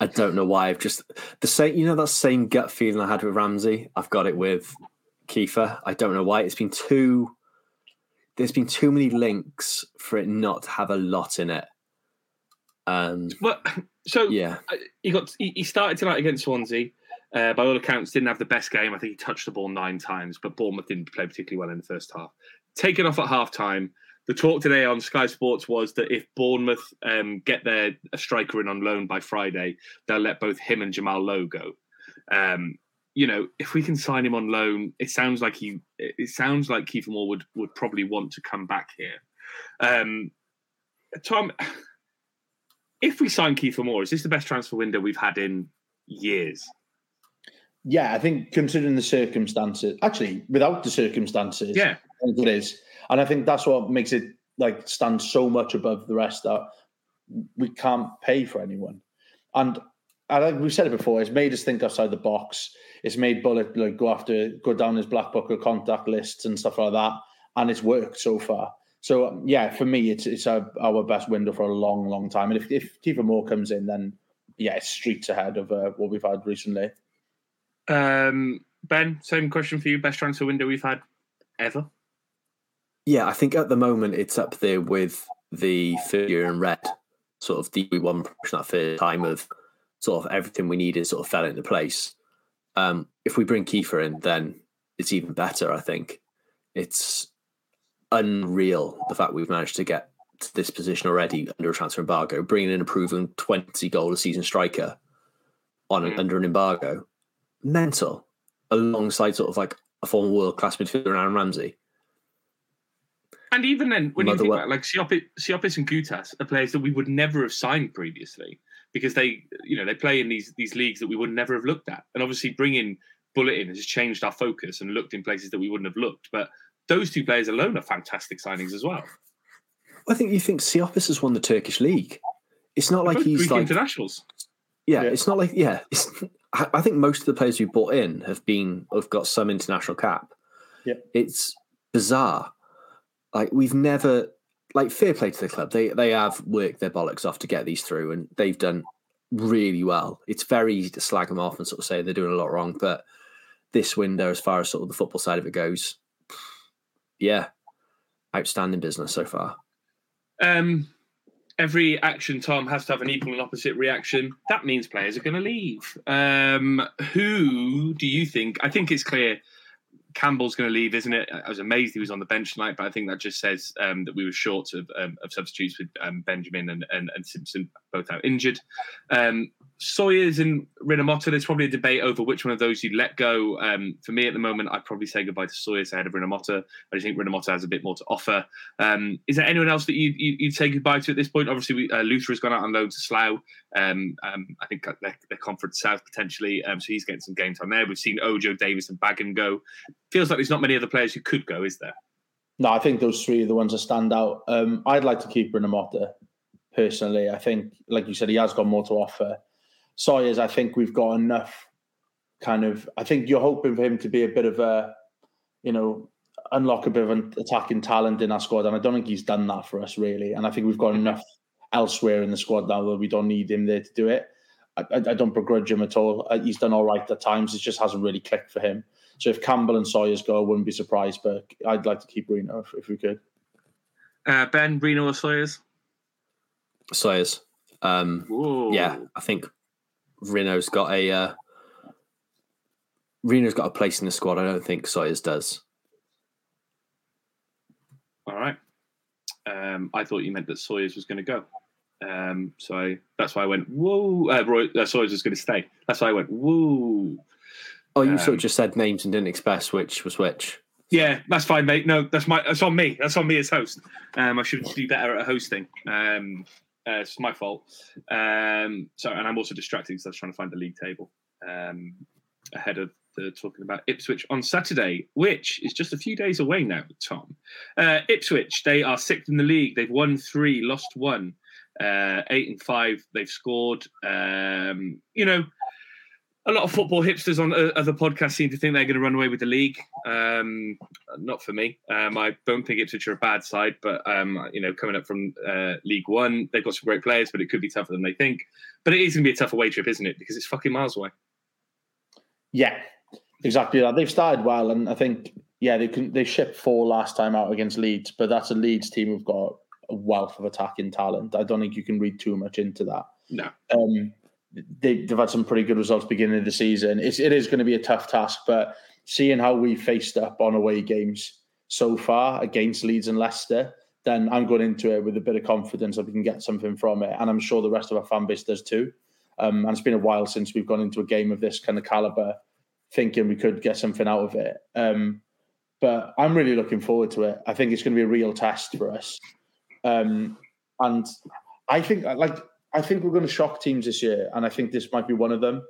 I don't know why. I've just the same, you know, that same gut feeling I had with Ramsey. I've got it with Kieffer. I don't know why. It's been too. There's been too many links for it not to have a lot in it. Um, well, so yeah, uh, he got he started tonight against Swansea. Uh, by all accounts, didn't have the best game. I think he touched the ball nine times, but Bournemouth didn't play particularly well in the first half. Taken off at half time, the talk today on Sky Sports was that if Bournemouth um, get their a striker in on loan by Friday, they'll let both him and Jamal Lowe go. Um, you know, if we can sign him on loan, it sounds like he. It sounds like Kieffer Moore would would probably want to come back here. Um, Tom, if we sign Kieffer Moore, is this the best transfer window we've had in years? Yeah, I think considering the circumstances, actually, without the circumstances, yeah, it is, and I think that's what makes it like stand so much above the rest that we can't pay for anyone. And I like we said it before, it's made us think outside the box. It's made Bulut like go after, go down his black book of contact lists and stuff like that, and it's worked so far. So yeah, for me, it's it's our, our best window for a long, long time. And if if Kieffer Moore comes in, then yeah, it's streets ahead of uh, what we've had recently. Um, ben, same question for you. Best transfer window we've had ever? Yeah, I think at the moment it's up there with the figure in red, sort of the one that first time of sort of everything we needed sort of fell into place. Um, if we bring Kieffer in, then it's even better. I think it's unreal the fact we've managed to get to this position already under a transfer embargo, bringing in a proven twenty goal a season striker on an, mm. under an embargo mental alongside sort of like a former world class midfielder Aaron Ramsey. And even then, when Mother you think about like Siopis, Siopis and Goutas are players that we would never have signed previously because they, you know, they play in these these leagues that we would never have looked at. And obviously, bringing Bulut in has changed our focus and looked in places that we wouldn't have looked. But those two players alone are fantastic signings as well. I think you think Siopis has won the Turkish league. It's not like he's Greek like internationals. Yeah, yeah, it's not like yeah. *laughs* I think most of the players we bought in have been have got some international cap. Yeah, it's bizarre. Like we've never like fair play to the club. They they have worked their bollocks off to get these through, and they've done really well. It's very easy to slag them off and sort of say they're doing a lot wrong, but this window, as far as sort of the football side of it goes, yeah, outstanding business so far. Um, every action, Tom, has to have an equal and opposite reaction. That means players are going to leave. Um, who do you think? I think it's clear Campbell's going to leave, isn't it? I was amazed he was on the bench tonight, but I think that just says um, that we were short of, um, of substitutes with um, Benjamin and, and, and, Simpson both out injured. Um, Sawyers and Rinomhota, there's probably a debate over which one of those you'd let go. Um, for me at the moment, I'd probably say goodbye to Sawyers ahead of Rinomhota. I think Rinomhota has a bit more to offer. Um, is there anyone else that you'd, you'd, say goodbye to at this point? Obviously, we, uh, Luther has gone out on loan to Slough. Um, um, I think they're, Conference South potentially, um, so he's getting some game time there. We've seen Ojo, Davies, and Bagan go. Feels like there's not many other players who could go, is there? No, I think those three are the ones that stand out. Um, I'd like to keep Rinomhota personally. I think, like you said, he has got more to offer. Sawyers, I think we've got enough kind of. I think you're hoping for him to be a bit of a, you know, unlock a bit of an attacking talent in our squad, and I don't think he's done that for us really. And I think we've got enough elsewhere in the squad now that we don't need him there to do it. I, I don't begrudge him at all. Uh, he's done all right at times. It just hasn't really clicked for him. So if Campbell and Sawyers go, I wouldn't be surprised. But I'd like to keep Reno if, if we could. Uh, ben, Reno or Sawyers? Sawyers. Um, yeah, I think Reno's got a uh, Reno's got a place in the squad. I don't think Sawyers does. All right. Um, I thought you meant that Sawyers was going to go. Um, so I, that's why I went whoa. Uh, Roy, uh, Sawyers was going to stay. That's why I went whoa. Oh, you um, sort of um, just said names and didn't express which was which. Yeah, that's fine, mate. No, that's my that's on me. That's on me as host. Um, I should do better at hosting. Um, uh, it's my fault. Um, so, and I'm also distracted because I was trying to find the league table um, ahead of the talking about Ipswich on Saturday, which is just a few days away now. Tom, uh, Ipswich they are sixth in the league. They've won three, lost one, uh, eight and five. They've scored. Um, you know, a lot of football hipsters on uh, other podcasts seem to think they're going to run away with the league. Um, not for me. Um, I don't think Ipswich are a bad side, but um, you know, coming up from uh, League One, they've got some great players, but it could be tougher than they think. But it is going to be a tough away trip, isn't it? Because it's fucking miles away. Yeah, exactly that. They've started well, and I think yeah, they can, they shipped four last time out against Leeds, but that's a Leeds team who've got a wealth of attacking talent. I don't think you can read too much into that. No. Um, they, have had some pretty good results beginning of the season. It's, it is going to be a tough task, but seeing how we faced up on away games so far against Leeds and Leicester, then I'm going into it with a bit of confidence that we can get something from it, and I'm sure the rest of our fan base does too. Um, and it's been a while since we've gone into a game of this kind of caliber, thinking we could get something out of it. Um, but I'm really looking forward to it. I think it's going to be a real test for us, um, and I think like I think we're going to shock teams this year, and I think this might be one of them.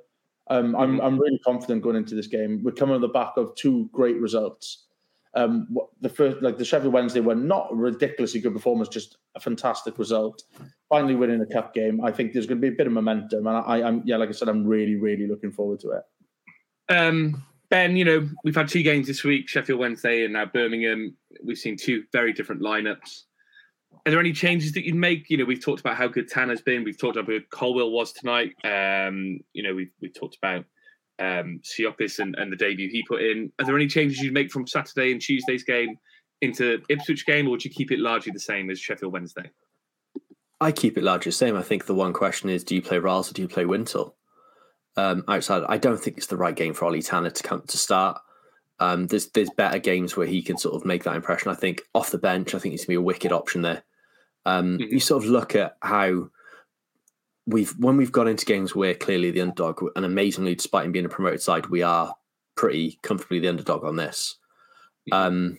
Um, I'm I'm really confident going into this game. We're coming on the back of two great results. Um, the first, like the Sheffield Wednesday were not a ridiculously good performance, just a fantastic result. Finally winning a cup game, I think there's going to be a bit of momentum, and I, I'm yeah, like I said, I'm really really looking forward to it. Um, ben, you know we've had two games this week: Sheffield Wednesday and now Birmingham. We've seen two very different lineups. Are there any changes that you'd make? You know, we've talked about how good Tanner's been. We've talked about how good Colwill was tonight. Um, you know, we've we've talked about um, Siopis and, and the debut he put in. Are there any changes you'd make from Saturday and Tuesday's game into Ipswich game, or would you keep it largely the same as Sheffield Wednesday? I keep it largely the same. I think the one question is: Do you play Ralls or do you play Wintle? Um, outside, I don't think it's the right game for Ollie Tanner to come to start. Um, there's there's better games where he can sort of make that impression. I think off the bench, I think he's gonna be a wicked option there. Um, mm-hmm. You sort of look at how we've when we've got into games where clearly the underdog, and amazingly, despite him being a promoted side, we are pretty comfortably the underdog on this. Um,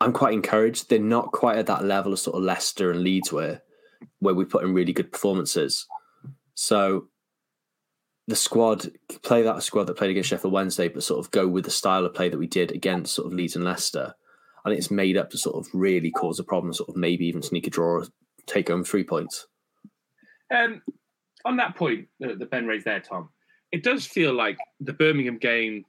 I'm quite encouraged. They're not quite at that level of sort of Leicester and Leeds were, where we put in really good performances. So the squad play that squad that played against Sheffield Wednesday, but sort of go with the style of play that we did against sort of Leeds and Leicester and it's made up to sort of really cause a problem, sort of maybe even sneak a draw or take home three points. Um, on that point that Ben raised there, Tom, it does feel like the Birmingham game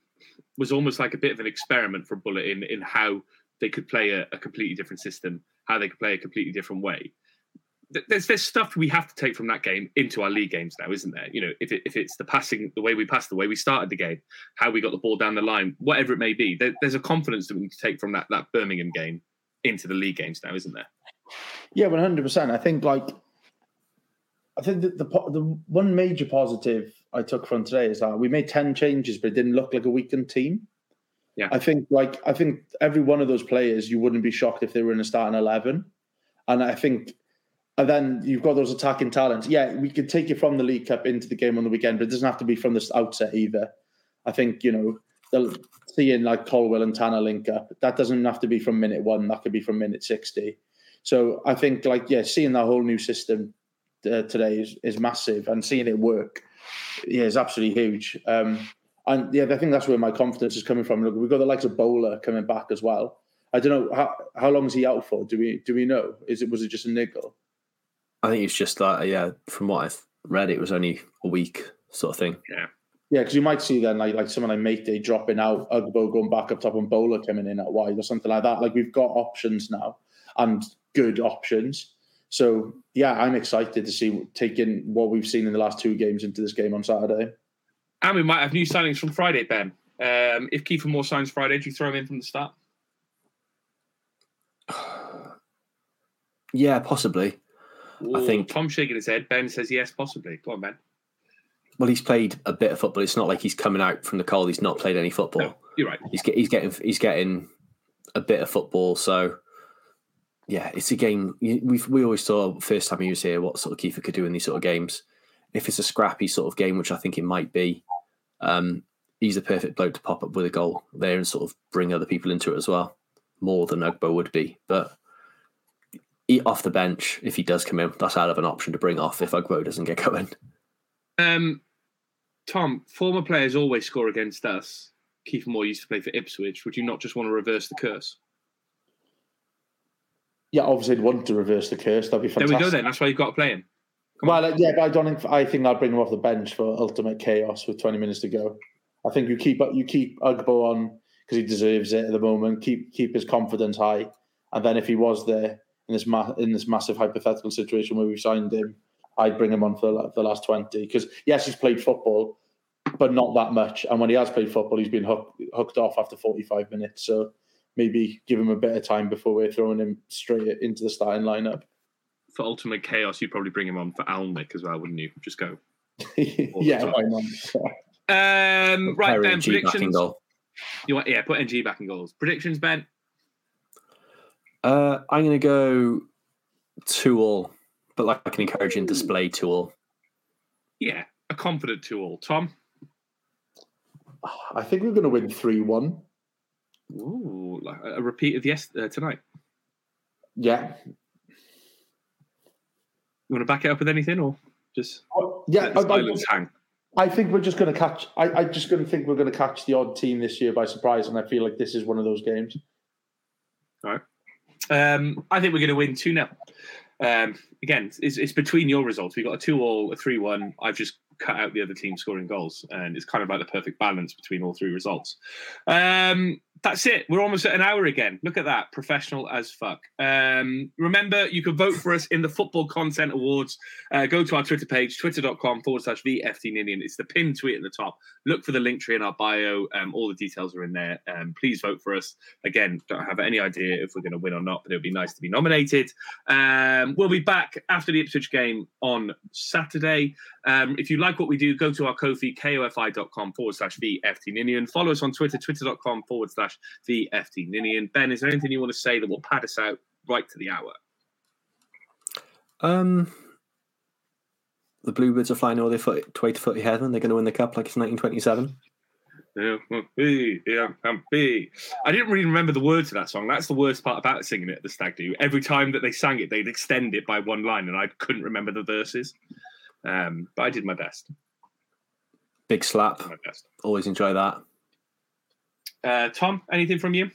was almost like a bit of an experiment for Bulut in in how they could play a, a completely different system, how they could play a completely different way there's there's stuff we have to take from that game into our league games now, isn't there? You know, if it, if it's the passing, the way we passed, the way we started the game, how we got the ball down the line, whatever it may be, there, there's a confidence that we need to take from that that Birmingham game into the league games now, isn't there? Yeah, one hundred percent. I think like I think the, the the one major positive I took from today is that we made ten changes, but it didn't look like a weakened team. Yeah, I think like I think every one of those players, you wouldn't be shocked if they were in a starting eleven, and I think and then you've got those attacking talents. Yeah, we could take you from the League Cup into the game on the weekend, but it doesn't have to be from the outset either. I think, you know, seeing like Colwill and Tanner link up, that doesn't have to be from minute one, that could be from minute 60. So I think, like, yeah, seeing that whole new system uh, today is, is massive and seeing it work, yeah, is absolutely huge. Um, and yeah, I think that's where my confidence is coming from. Look, we've got the likes of Bowler coming back as well. I don't know how how long is he out for? Do we do we know? Is it was it just a niggle? I think it's just like yeah, from what I've read, it was only a week sort of thing. Yeah. Yeah, because you might see then like like someone like Meïté dropping out, Ugbo going back up top, and Bowler coming in at wide or something like that. Like we've got options now and good options. So yeah, I'm excited to see taking what we've seen in the last two games into this game on Saturday. And we might have new signings from Friday, Ben. Um, if Kieffer Moore signs Friday, do you throw him in from the start? *sighs* yeah, possibly. Ooh, I think Tom shaking his head. Ben says yes, possibly. Come on, Ben. Well, he's played a bit of football. It's not like he's coming out from the cold. He's not played any football. No, you're right. He's, get, he's getting he's getting a bit of football. So yeah, it's a game. We we always saw first time he was here what sort of Kieffer could do in these sort of games. If it's a scrappy sort of game, which I think it might be, um, he's the perfect bloke to pop up with a goal there and sort of bring other people into it as well, more than Ugbo would be. But off the bench if he does come in. That's out of an option to bring off if Ugbo doesn't get going. Um, Tom, former players always score against us. Kieffer Moore used to play for Ipswich. Would you not just want to reverse the curse? Yeah, obviously, I'd want to reverse the curse. That'd be fantastic. There we go. Then that's why you've got to play him. Come well, uh, yeah, but I don't think I think I'll bring him off the bench for ultimate chaos with 20 minutes to go. I think you keep you keep Ugbo on because he deserves it at the moment. Keep keep his confidence high, and then if he was there, in this ma- in this massive hypothetical situation where we signed him, I'd bring him on for the, the last twenty because yes, he's played football, but not that much. And when he has played football, he's been hook, hooked off after forty five minutes. So maybe give him a bit of time before we're throwing him straight into the starting lineup. For ultimate chaos, you'd probably bring him on for Alnwick as well, wouldn't you? Just go. *laughs* yeah, why not? Um, right, Ben. Predictions. You want yeah, put NG back in goals. Predictions, Ben. Uh, I'm going to go two all, but like an encouraging display two all. Yeah, a confident two all. Tom? I think we're going to win 3 1. Ooh, like a repeat of yes uh, tonight. Yeah. You want to back it up with anything or just yeah, let the I- I- hang? I think we're just going to catch. I, I just going to think we're going to catch the odd team this year by surprise, and I feel like this is one of those games. All right. Um, I think we're going to win 2 0. Um, again, it's, it's between your results. We've got a 2 all, a 3 1. I've just cut out the other team scoring goals, and it's kind of like the perfect balance between all three results. Um, that's it. We're almost at an hour again. Look at that. Professional as fuck. Um, remember, you can vote for us in the Football Content Awards. Uh, go to our Twitter page, twitter.com forward slash VFTNinian. It's the pinned tweet at the top. Look for the Linktree in our bio. Um, all the details are in there. Um, please vote for us. Again, don't have any idea if we're going to win or not, but it would be nice to be nominated. Um, we'll be back after the Ipswich game on Saturday. Um, if you like what we do, go to our Kofi, kofi.com forward slash VFTNinian. Follow us on Twitter, twitter.com forward slash VFTNinian. Ben, is there anything you want to say that will pad us out right to the hour? Um, the Bluebirds are flying all their foot, way to footy heaven. They're going to win the cup like it's 1927. Yeah, well, hey, yeah, I'm big. I didn't really remember the words of that song. That's the worst part about singing it at the Stag Do. Every time that they sang it, they'd extend it by one line, and I couldn't remember the verses. Um, but I did my best. Big slap. My best. Always enjoy that. Uh, Tom, anything from you?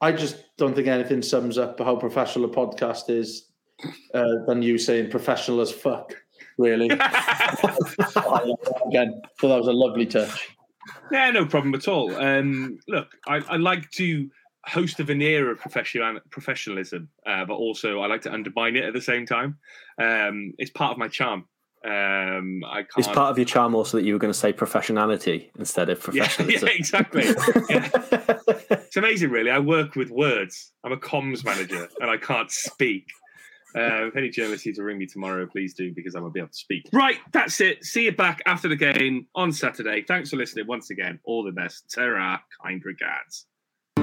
I just don't think anything sums up how professional a podcast is uh, than you saying professional as fuck. Really, *laughs* *laughs* again. So that was a lovely touch. Yeah, no problem at all. Um, look, I, I like to host a veneer of professional professionalism, uh, but also I like to undermine it at the same time. Um, it's part of my charm. Um, I can't. It's part of your charm also that you were going to say professionality instead of yeah, *laughs* professionalism. yeah, exactly. Yeah. *laughs* It's amazing, really. I work with words. I'm a comms manager, and I can't speak. Uh, if any journalists need to ring me tomorrow, please do because I won't be able to speak. Right, that's it. See you back after the game on Saturday. Thanks for listening once again. All the best. Terra, kind regards.